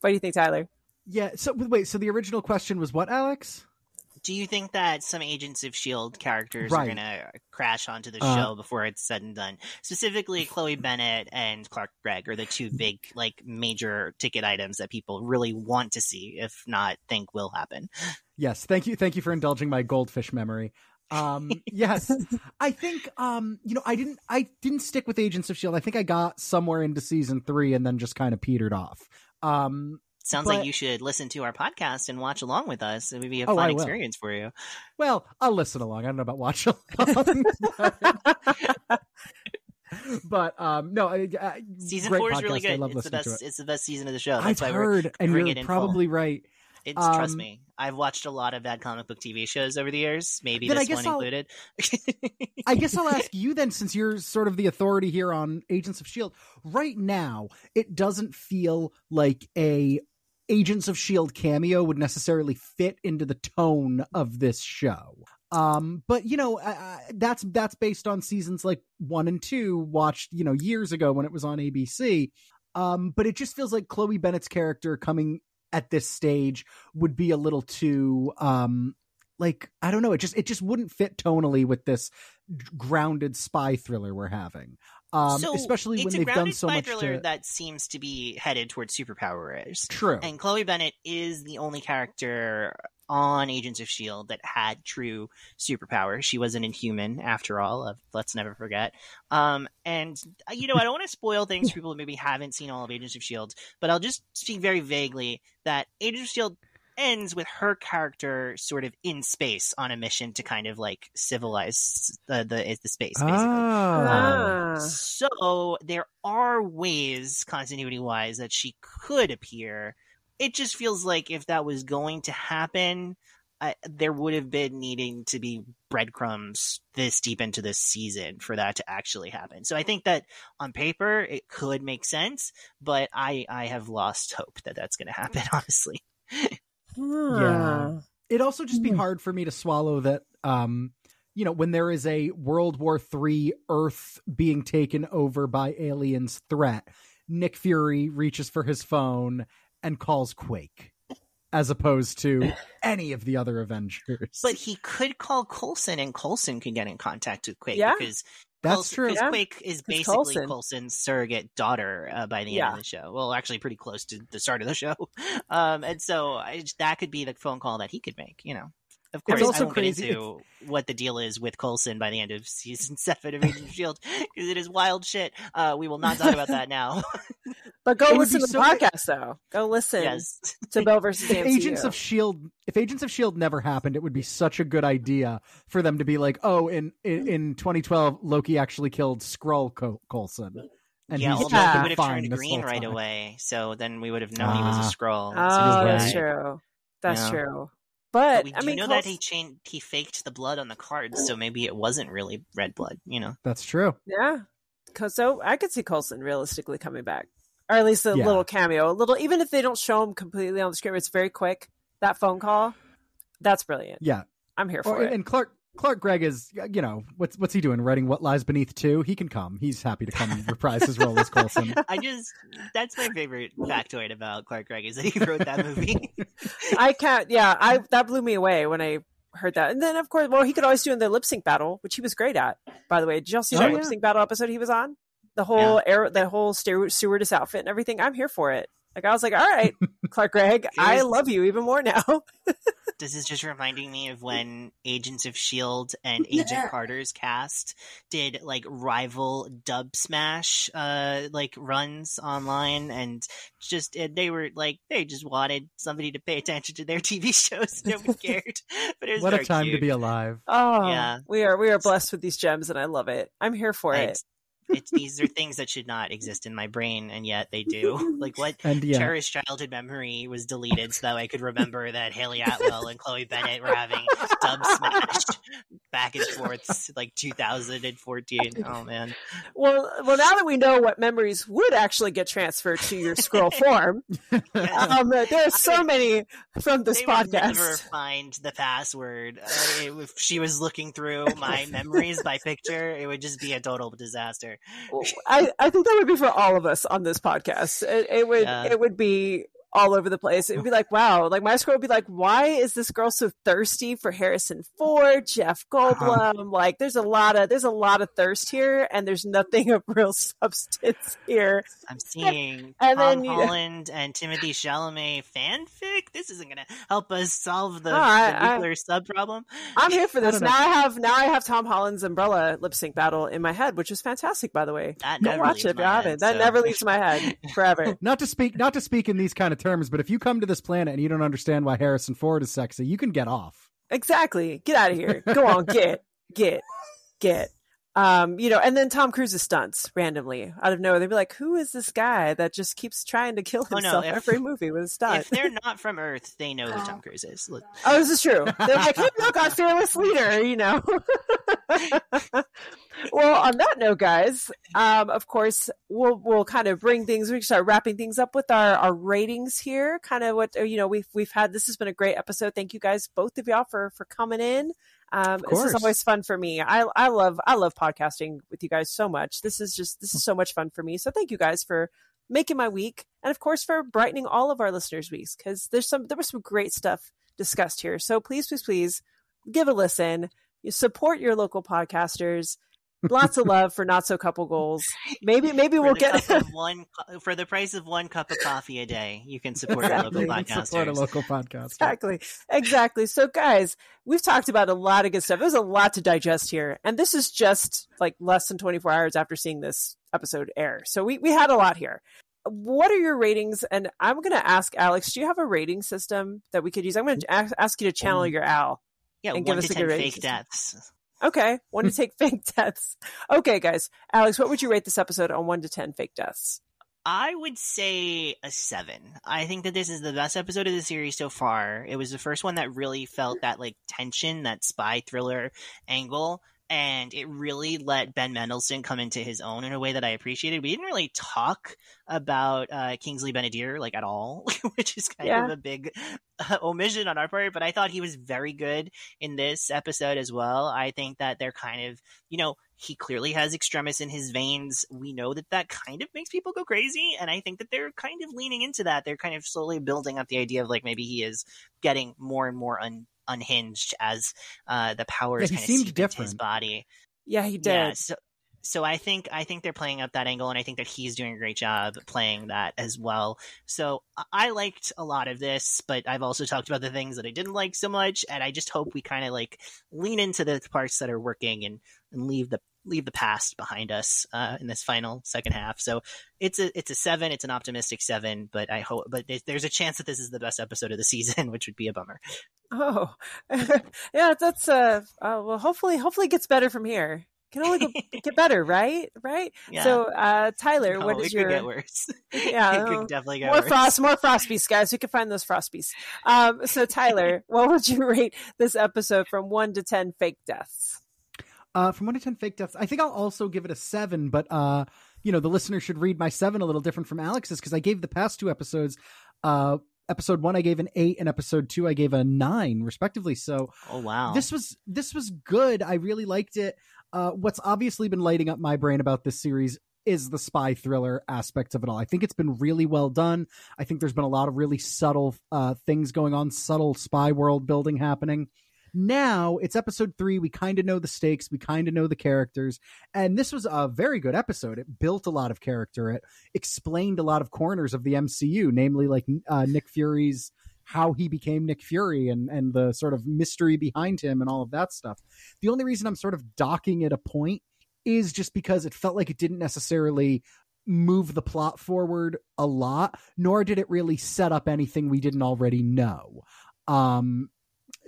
what do you think, Tyler? Yeah. So wait. So the original question was what, Alex? Do you think that some Agents of Shield characters Right. are going to crash onto the Uh, show before it's said and done? Specifically, Chloe Bennet and Clark Gregg are the two big, like, major ticket items that people really want to see, if not think will happen. Yes, thank you, thank you for indulging my goldfish memory. Um, (laughs) yes, I think um, you know I didn't I didn't stick with Agents of Shield. I think I got somewhere into season three and then just kind of petered off. Um, Sounds But- like you should listen to our podcast and watch along with us. It would be a Oh, fun experience for you. well, I'll listen along. I don't know about watch along. (laughs) but um, no, I, I, Season four is podcast. really I good. love It's the best. it. It's the best season of the show. I've That's why we're heard, and you're it in full. probably right. It's trust um, me. I've watched a lot of bad comic book TV shows over the years. Maybe this one I'll- included. I guess I'll (laughs) ask you then, since you're sort of the authority here on Agents of Shield. Right now, it doesn't feel like a Agents of Shield cameo would necessarily fit into the tone of this show. Um, but you know, I, that's that's based on seasons like one and two, watched you know years ago when it was on ABC. Um, but it just feels like Chloe Bennet's character coming at this stage would be a little too um like I don't know, it just it just wouldn't fit tonally with this grounded spy thriller we're having. Um, so especially it's when a they've done grounded so much to. that seems to be headed towards superpowers. True. And Chloe Bennet is the only character on Agents of Shield that had true superpowers. She was an Inhuman, after all. Uh, let's never forget. Um, and uh, you know, I don't want to spoil things for (laughs) people who maybe haven't seen all of Agents of Shield, but I'll just speak very vaguely that Agents of Shield ends with her character sort of in space on a mission to kind of like civilize the the, the space basically. Ah. Ah. So there are ways, continuity wise, that she could appear. It just feels like if that was going to happen, uh, there would have been needing to be breadcrumbs this deep into this season for that to actually happen. So I think that on paper it could make sense, but I I have lost hope that that's going to happen. (laughs) Honestly, Yeah. It'd also just be Hmm. hard for me to swallow that um you know when there is a world war three earth being taken over by aliens threat nick fury reaches for his phone and calls quake as opposed to (laughs) any of the other avengers but he could call Coulson, and Coulson could get in contact with Quake Yeah. because that's Coulson- true because Yeah. Quake is basically Coulson. Coulson's surrogate daughter uh, by the end Yeah. of the show. Well, actually, pretty close to the start of the show. (laughs) Um, and so I, that could be the phone call that he could make. You know, of course, also I won't crazy- get into what the deal is with Coulson by the end of season (laughs) seven of Agents of Shield because it is wild shit. Uh, we will not talk about that now. (laughs) But go It listen be to the so- podcast though. Go listen yes, to Bill versus if agents of shield if agents of shield never happened it would be such a good idea for them to be like oh in in, in 2012 loki actually killed skrull Col- Coulson and yeah, he's Yeah. he would have turned green right away. So then we would have known he was Ah. a Skrull. Oh, that's Right. true. That's Yeah. true. But But, we I do mean, know Coulson- that he changed, he faked the blood on the cards, so maybe it wasn't really red blood. You know, that's true Yeah. So I could see Coulson realistically coming back, or at least a Yeah. little cameo, a little. Even if they don't show him completely on the screen, it's very quick. That phone call, that's brilliant. yeah I'm here for or, it. and clark clark gregg is you know what's what's he doing writing what lies beneath two he can come he's happy to come and reprise his role as Coulson (laughs) I just that's my favorite factoid about Clark Gregg is that he wrote that movie. (laughs) I can't. Yeah, I that blew me away when I heard that. And then of course, well, he could always do in the lip sync battle, which he was great at. By the way, did y'all see Oh, that yeah. lip sync battle episode he was on? The whole air, the whole stewardess outfit and everything. I'm here for it. Like I was like, all right, (laughs) Clark Gregg, I love you even more now. (laughs) this is just reminding me of when Agents of Shield and Agent Carter's cast did like rival dub smash uh like runs online and just and they were like they just wanted somebody to pay attention to their TV (laughs) shows. Nobody cared. But it was what a very time to be alive Oh, Yeah. we are we are blessed with these gems, and I love it. I'm here for it. It's, it's these are things that should not exist in my brain, and yet they do. (laughs) Like what and yeah cherished childhood memory was deleted so that I could remember that Hayley Atwell and Chloe Bennet were having dub smash (laughs) back and forth like 2014. (laughs) Oh man, Well, well, now that we know what memories would actually get transferred to your Skrull form, um, there are so many from this they would never podcast. find the password. Uh, if she was looking through my memories by picture, it would just be a total disaster. I, I think that would be for all of us on this podcast. It, it would Yeah. it would be all over the place. It would be like, (laughs) wow, like my Skrull would be like, why is this girl so thirsty for Harrison Ford, Jeff uh-huh. Goldblum? Like, there's a lot of there's a lot of thirst here, and there's nothing of real (laughs) substance here. I'm seeing (laughs) And Tom then you- Holland and Timothée Chalamet fanfic. This isn't going to help us solve the, No, I- the I- nuclear sub problem. I'm here for this. don't. Now I have now I have Tom Holland's umbrella lip sync battle in my head, which is fantastic, by the way. That Go watch it if you haven't. That so- never leaves my head forever. not to speak not to speak in these kind of terms but if you come to this planet and you don't understand why harrison ford is sexy you can get off exactly. Get out of here. Go on, get, get, get. Um, you know, and then Tom Cruise's stunts randomly out of nowhere. They'd be like, "Who is this guy that just keeps trying to kill Oh, no, himself if- every movie with a stunt?" If they're not from Earth, they know who Tom (laughs) Cruise is. Look, Oh, this is true. They're like, hey, look, our fearless leader, you know. (laughs) (laughs) well, on that note, guys, um, of course, we'll we'll kind of bring things. We can start wrapping things up with our, our ratings here. Kind of what you know we've we've had. This has been a great episode. Thank you guys, both of y'all, for for coming in. Um, this is always fun for me. I I love I love podcasting with you guys so much. This is just this is so much fun for me. So thank you guys for making my week, and of course for brightening all of our listeners' weeks because there's some there was some great stuff discussed here. So please, please, please give a listen. You support your local podcasters. Lots of love for not so couple goals. Maybe (laughs) maybe for we'll get (laughs) one for the price of one cup of coffee a day. You can support your local Exactly. Support a local podcast. exactly exactly. So guys, we've talked about a lot of good stuff. There's a lot to digest here, and this is just like less than 24 hours after seeing this episode air. So we we had a lot here. What are your ratings? And I'm going to ask Alex. Do you have a rating system that we could use? I'm going to mm. ask, ask you to channel mm. your Al. Yeah, And give one us to a ten good rating fake deaths. Okay, one to take (laughs) fake deaths. Okay, guys. Alex, what would you rate this episode on one to ten fake deaths? I would say a seven. I think that this is the best episode of the series so far. It was the first one that really felt mm. that like tension, that spy thriller angle, and it really let Ben Mendelsohn come into his own in a way that I appreciated. We didn't really talk about uh, Kingsley Ben-Adir like at all, (laughs) which is kind Yeah. of a big uh, omission on our part. But I thought he was very good in this episode as well. I think that they're kind of, you know, he clearly has extremis in his veins. We know that that kind of makes people go crazy, and I think that they're kind of leaning into that. They're kind of slowly building up the idea of like maybe he is getting more and more un- unhinged as uh, the powers Yeah, kind of seemed seep into his body. Yeah, he did. Yeah, so so I think I think they're playing up that angle, and I think that he's doing a great job playing that as well. So I liked a lot of this, but I've also talked about the things that I didn't like so much, and I just hope we kind of like lean into the parts that are working and and leave the leave the past behind us uh, in this final second half. So it's a it's a seven. It's an optimistic seven, but I hope but there's- a chance that this is the best episode of the (laughs) season, which would be a bummer. Oh, (laughs) yeah. That's uh, uh. Well, hopefully, hopefully, it gets better from here. Can only go, (laughs) get better, right? Right. Yeah. So, uh, Tyler, No, what it is could your get worse. Yeah, it oh, could definitely get more worse. frost, more frost beasts, guys. We can find those frost beasts. Um, so Tyler, what would you rate this episode from one to ten fake deaths? Uh, from one to ten fake deaths, I think I'll also give it a seven. But uh, you know, the listener should read my seven a little different from Alex's because I gave the past two episodes. Uh, episode one, I gave an eight, and episode two, I gave a nine, respectively. So Oh wow. this was this was good. I really liked it. Uh, what's obviously been lighting up my brain about this series is the spy thriller aspect of it all. I think it's been really well done. I think there's been a lot of really subtle uh, things going on, subtle spy world building happening. Now it's episode three. We kind of know the stakes. We kind of know the characters. And this was a very good episode. It built a lot of character. It explained a lot of corners of the MCU, namely like uh, Nick Fury's how he became Nick Fury and and the sort of mystery behind him and all of that stuff. The only reason I'm sort of docking it a point is just because it felt like it didn't necessarily move the plot forward a lot, nor did it really set up anything we didn't already know. Um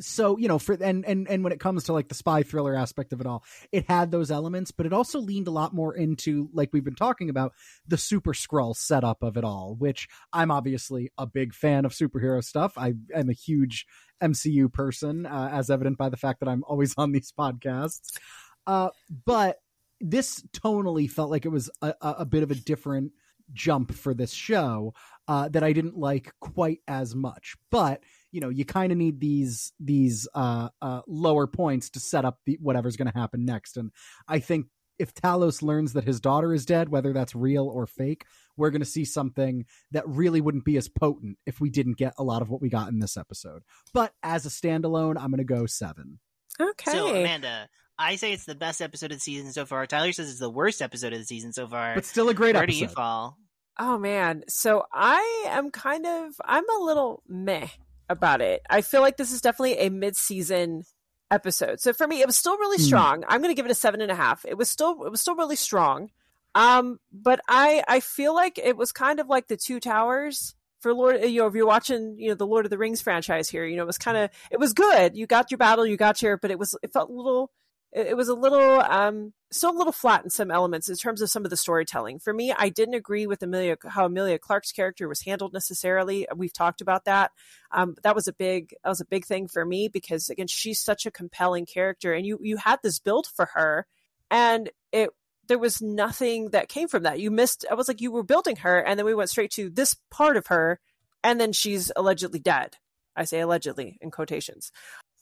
so you know for and and and when it comes to like the spy thriller aspect of it all it had those elements but it also leaned a lot more into like we've been talking about the super Skrull setup of it all which i'm obviously a big fan of superhero stuff. I am a huge mcu person uh, as evident by the fact that i'm always on these podcasts. Uh, but this tonally felt like it was a, a bit of a different jump for this show uh, that i didn't like quite as much. But you know you kind of need these these uh, uh, lower points to set up the whatever's going to happen next and i think if talos learns that his daughter is dead whether that's real or fake we're going to see something that really wouldn't be as potent if we didn't get a lot of what we got in this episode but as a standalone i'm going to go seven Okay. So Amanda, I say it's the best episode of the season so far. Tyler says it's the worst episode of the season so far. but still a great Where episode do you fall? Oh man. So I am kind of I'm a little meh about it. I feel like this is definitely a mid-season episode. So for me, it was still really Hmm. strong. I'm going to give it a seven and a half. It was still it was still really strong. Um, but I I feel like it was kind of like the Two Towers for Lord. You know, if you're watching, you know, the Lord of the Rings franchise here, you know, it was kind of it was good. You got your battle, you got your, but it was it felt a little it, it was a little um still a little flat in some elements in terms of some of the storytelling. For me, I didn't agree with Emilia how Emilia Clarke's character was handled necessarily. We've talked about that. Um, that was a big that was a big thing for me because again, she's such a compelling character, and you you had this build for her, and it there was nothing that came from that. You missed. I was like, you were building her, and then we went straight to this part of her, and then she's allegedly dead. I say allegedly in quotations,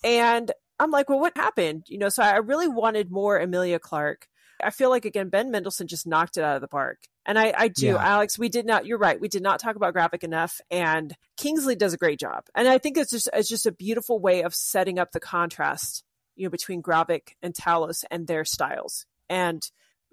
and I'm like, well, what happened? You know, so I really wanted more Emilia Clarke. I feel like again, Ben Mendelsohn just knocked it out of the park. And I, I do, Yeah. Alex. We did not. You're right. We did not talk about Gravik enough, and Kingsley does a great job. And I think it's just it's just a beautiful way of setting up the contrast, you know, between Gravik and Talos and their styles. And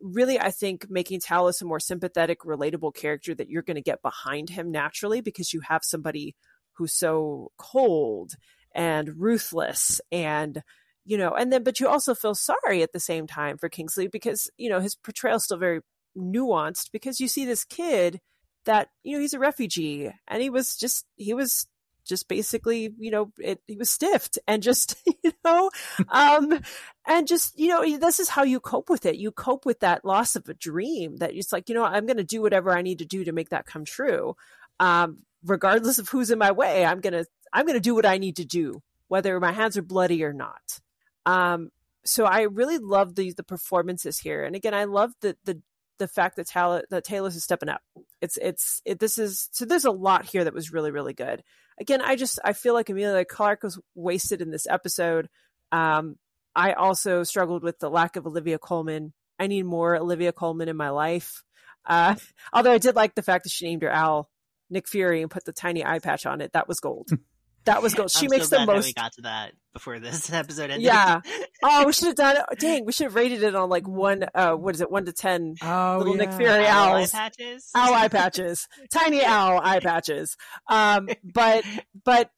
really, I think making Talos a more sympathetic, relatable character that you're going to get behind him naturally because you have somebody who's so cold and ruthless and you know and then but you also feel sorry at the same time for kingsley because you know his portrayal is still very nuanced because you see this kid that you know he's a refugee and he was just he was just basically you know it, he was stiffed and just (laughs) you know um and just you know this is how you cope with it. You cope with that loss of a dream that it's like you know i'm going to do whatever i need to do to make that come true. Um regardless of who's in my way i'm going to i'm going to do what i need to do whether my hands are bloody or not um so i really love the the performances here and again i love the the the fact that Tal- that Talos is stepping up. It's it's it, this is so there's a lot here that was really really good. Again, I just I feel like Emilia Clarke was wasted in this episode. Um, I also struggled with the lack of Olivia Colman. I need more Olivia Colman in my life. Uh, (laughs) although I did like the fact that she named her owl Nick Fury and put the tiny eye patch on it. That was gold. (laughs) That was gold. She I'm makes so the glad that most. we got to that before this (laughs) episode ended. Yeah. (laughs) Oh, we should have done it. Dang, we should have rated it on like one. Uh, what is it? One to ten. Oh, Little Nick. Fury Owl eye owls. patches. owl eye patches, tiny (laughs) owl eye patches. Um, but but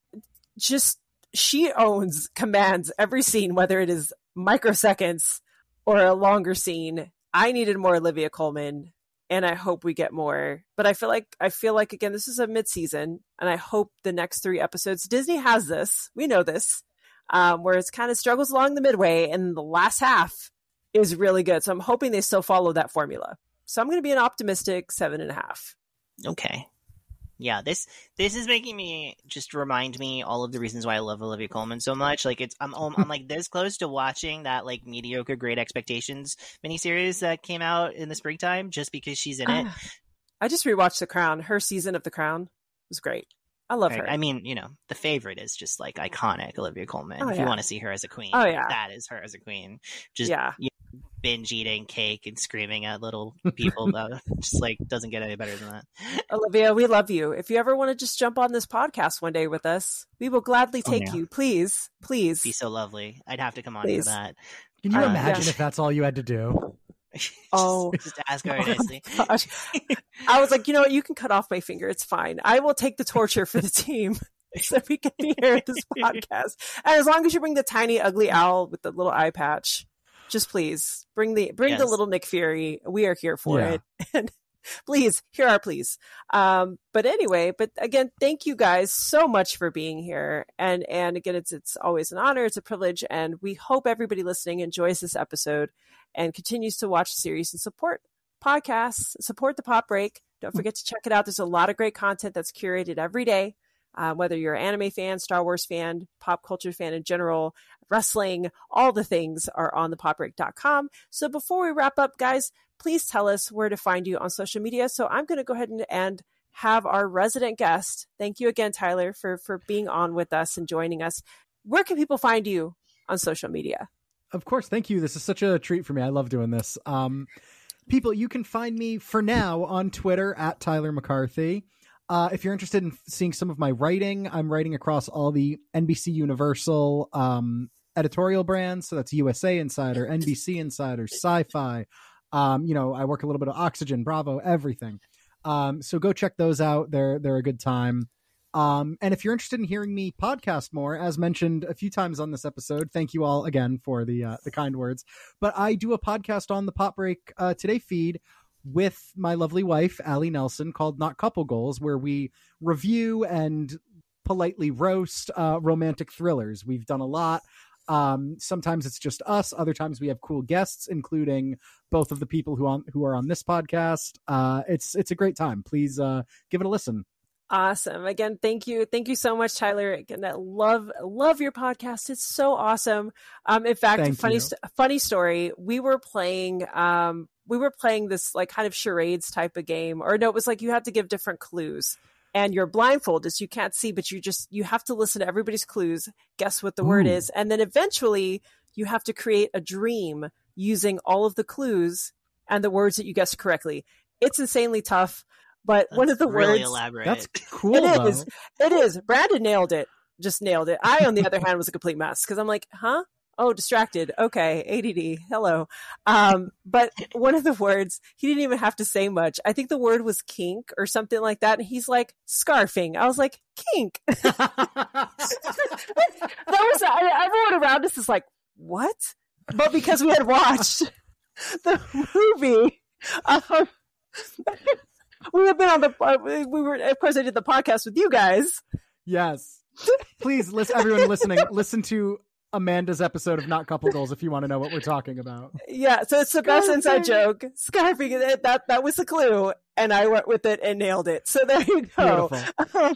just she owns commands every scene, whether it is microseconds or a longer scene. I needed more Olivia Colman, and I hope we get more. But I feel like I feel like again, this is a mid season, and I hope the next three episodes. Disney has this. We know this. Um, where it's kind of struggles along the midway, and the last half is really good. So I'm hoping they still follow that formula. So I'm going to be an optimistic seven and a half. Okay. Yeah, this this is making me just remind me all of the reasons why I love Olivia Colman so much. Like it's I'm I'm, I'm like this close to watching that like mediocre Great Expectations miniseries that came out in the springtime just because she's in it. Ah, I just rewatched The Crown. Her season of The Crown was great. I love Right. her. I mean, you know, the favorite is just like iconic Olivia Colman. Oh, if yeah. you want to see her as a queen, Oh, yeah. that is her as a queen. Just yeah. you binge eating cake and screaming at little (laughs) people. that just like doesn't get any better than that. Olivia, we love you. If you ever want to just jump on this podcast one day with us, we will gladly Oh, take yeah. you. Please, please. Be so lovely. I'd have to come on Please. for that. Can you Uh, imagine yeah. if that's all you had to do? (laughs) Just- Oh. just ask her (laughs) nicely. Gosh. I was like, you know what? You can cut off my finger. It's fine. I will take the torture for the team so we can hear this podcast. And as long as you bring the tiny, ugly owl with the little eye patch, just please bring the bring the little Nick Fury. We are here for Yeah. it. (laughs) And please, here are please. Um, but anyway, but again, thank you guys so much for being here. And and again, it's it's always an honor, it's a privilege, and we hope everybody listening enjoys this episode and continues to watch the series and support podcasts, support the Pop Break. Don't forget to check it out. There's a lot of great content that's curated every day. Uh, whether you're an anime fan, Star Wars fan, pop culture fan in general, wrestling, all the things are on the popbreak.com. So before we wrap up, guys, please tell us where to find you on social media. So I'm going to go ahead and, and have our resident guest. Thank you again, Tyler, for for being on with us and joining us. Where can people find you on social media? Of course, thank you. This is such a treat for me. I love doing this. Um, people, you can find me for now on Twitter at Tyler McCarthy. Uh, if you're interested in seeing some of my writing, I'm writing across all the NBC Universal um, editorial brands. So that's USA Insider, NBC Insider, Sci Fi. Um, you know, I work a little bit of Oxygen, Bravo, everything. Um, so go check those out. They're they're a good time. Um, and if you're interested in hearing me podcast more, as mentioned a few times on this episode, thank you all again for the uh, the kind words. But I do a podcast on the Pop Break uh, Today feed with my lovely wife Allie Nelson called Not Couple Goals, where we review and politely roast uh, romantic thrillers. We've done a lot. Um, sometimes it's just us. Other times we have cool guests, including both of the people who on who are on this podcast. Uh, it's it's a great time. Please uh, give it a listen. Awesome. Again, thank you. Thank you so much, Tyler. Again, I love, love your podcast. It's so awesome. Um, in fact, Thank funny, st- funny story. We were playing, um, we were playing this like kind of charades type of game, or no, it was like you had to give different clues and you're blindfolded. So you can't see, but you just, you have to listen to everybody's clues, guess what the word is. And then eventually you have to create a dream using all of the clues and the words that you guessed correctly. It's insanely tough. But one of the really words elaborate. That's (laughs) cool. it though. is. It is. Brandon nailed it. Just nailed it. I, on the other hand, was a complete mess because I'm like, huh? Oh, distracted. Okay, ADD. Hello. Um, but one of the words, he didn't even have to say much. I think the word was kink or something like that. And he's like, scarfing. I was like, kink. (laughs) that was, everyone around us is like, what? But because we had watched the movie, um, we have been on the, uh, we were, of course, I did the podcast with you guys. yes. Please, listen, everyone listening, listen to Amanda's episode of Not Couple Goals if you want to know what we're talking about. Yeah, so it's the best inside joke. Scarfing, that, that that was the clue, and I went with it and nailed it. So there you go. Beautiful. Um,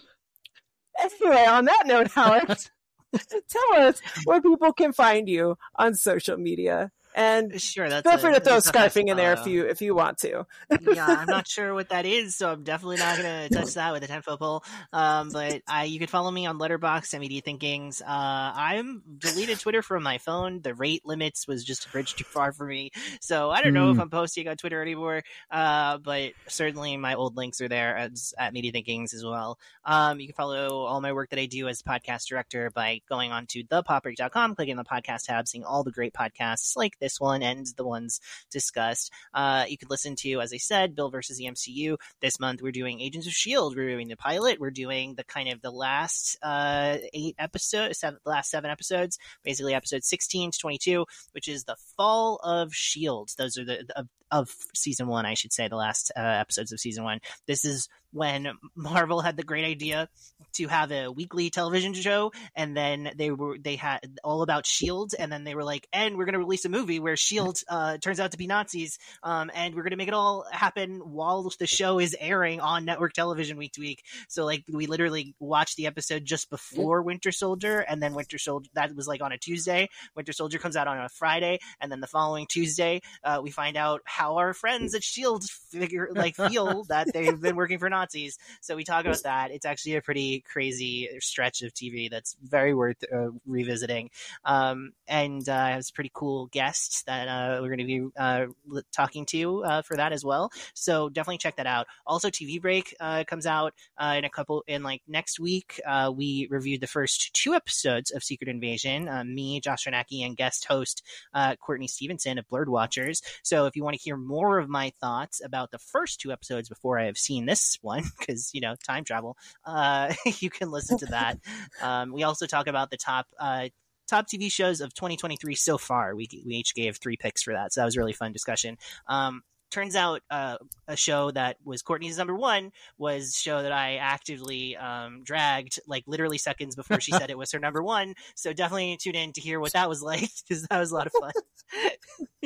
(laughs) anyway, on that note, Alex, (laughs) tell us where people can find you on social media, and Sure, that's feel free to throw that's a tough scarfing in there if you if you want to. yeah, I'm not (laughs) sure what that is, so I'm definitely not going (laughs) to touch that with a 10 foot pole. Um, but I, you can follow me on Letterboxd, MED Thinkings. Uh, I'm deleted Twitter from my phone. The rate limits was just a bridge too far for me. So I don't know if Hmm. I'm posting on Twitter anymore. Uh, but certainly my old links are there as at Media Thinkings as well. Um, you can follow all my work that I do as podcast director by going on to thepopbreak.com, clicking the podcast tab, seeing all the great podcasts like this one and the ones discussed. Uh, you could listen to, as I said, Bill versus the MCU. This month we're doing Agents of Shield. We're doing the pilot. We're doing the kind of the last uh, eight episodes, seven, the last seven episodes, basically episode sixteen to twenty-two, which is the fall of Shield. Those are the of, of season one, I should say, the last uh, episodes of season one. This is when Marvel had the great idea to have a weekly television show, and then they were they had all about Shield, and then they were like, and we're going to release a movie where Shield uh, turns out to be Nazis, um, and we're going to make it all happen while the show is airing on network television week to week. So like we literally watched the episode just before Winter Soldier, and then Winter Soldier that was like on a Tuesday. Winter Soldier comes out on a Friday, and then the following Tuesday uh, we find out how our friends at Shield figure (laughs) like feel that they've been working for Nazis. So we talk about that. It's actually a pretty crazy stretch of TV that's very worth uh, revisiting. Um, and uh, I have some pretty cool guests that uh, we're going to be uh, talking to uh, for that as well. So definitely check that out. Also, TV Break uh, comes out uh, in a couple in like next week. Uh, we reviewed the first two episodes of Secret Invasion. Me, Josh Renacki, and guest host uh, Courtney Stevenson of Blurred Watchers. So if you want to hear more of my thoughts about the first two episodes before I have seen this one, (laughs) because you know time travel, uh, (laughs) you can listen to that. (laughs) um, we also talk about the top. Uh, Top TV shows of 2023 so far. We we each gave three picks for that, so that was a really fun discussion. Um, turns out uh, a show that was Courtney's number one was show that I actively um, dragged like literally seconds before she said it was her number one. So definitely tune in to hear what that was like because that was a lot of fun.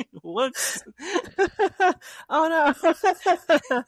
(laughs) Whoops. (laughs) oh no.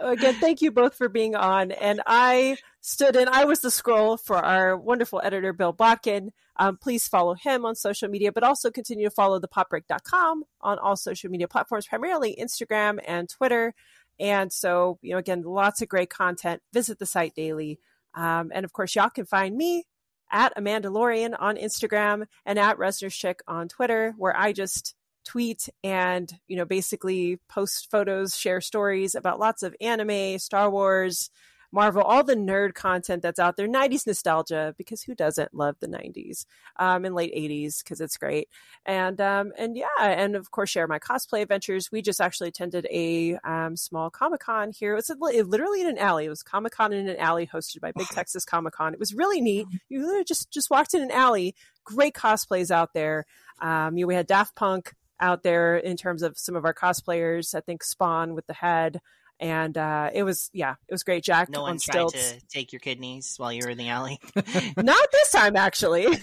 (laughs) Again, thank you both for being on. And I stood in, I was the Skrull for our wonderful editor, Bill Bodkin. Um, please follow him on social media, but also continue to follow thepopbreak.com on all social media platforms, primarily Instagram and Twitter. And so, you know, again, lots of great content. Visit the site daily. Um, and of course, y'all can find me at Amandalorian on Instagram and at Resner's Chick on Twitter, where I just tweet and you know basically post photos share stories about lots of anime star wars marvel all the nerd content that's out there 90s nostalgia because who doesn't love the 90s um, and late 80s because it's great. And um, and yeah and of course share my cosplay adventures. We just actually attended a um, small comic-con here. It was literally in an alley. It was comic-con in an alley hosted by big texas comic-con. It was really neat. You literally just just walked in an alley. Great cosplays out there. Um, you know, we had daft punk out there in terms of some of our cosplayers. I think Spawn with the head and uh, it was yeah, it was great. Jack No on one tried stilts. to take your kidneys while you were in the alley. (laughs) (laughs) Not this time, actually. (laughs)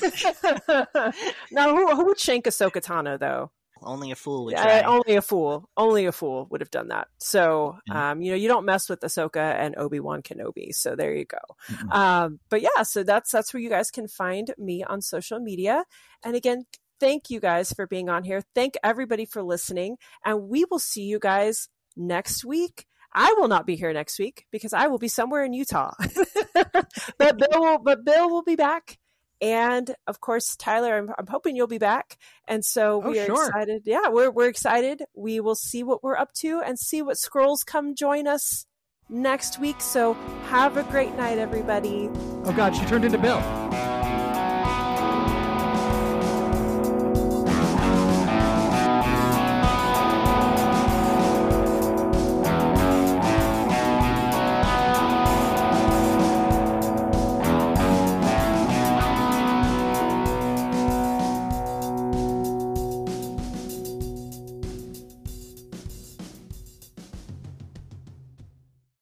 no, who, who would shank Ahsoka Tano though? Only a fool would try. only a fool, only a fool would have done that. So, Mhm. um, you know, you don't mess with Ahsoka and Obi Wan Kenobi. So there you go. Mm-hmm. Um, but yeah, so that's that's where you guys can find me on social media. And again, thank you guys for being on here. Thank everybody for listening, and we will see you guys next week. I will not be here next week because I will be somewhere in Utah. (laughs) but Bill will, but Bill will be back. And of course, Tyler, I'm, I'm hoping you'll be back. And so Oh, we are sure. excited. Yeah, we're, we're excited. We will see what we're up to and see what Skrulls come join us next week. So have a great night, everybody. Oh God, she turned into Bill.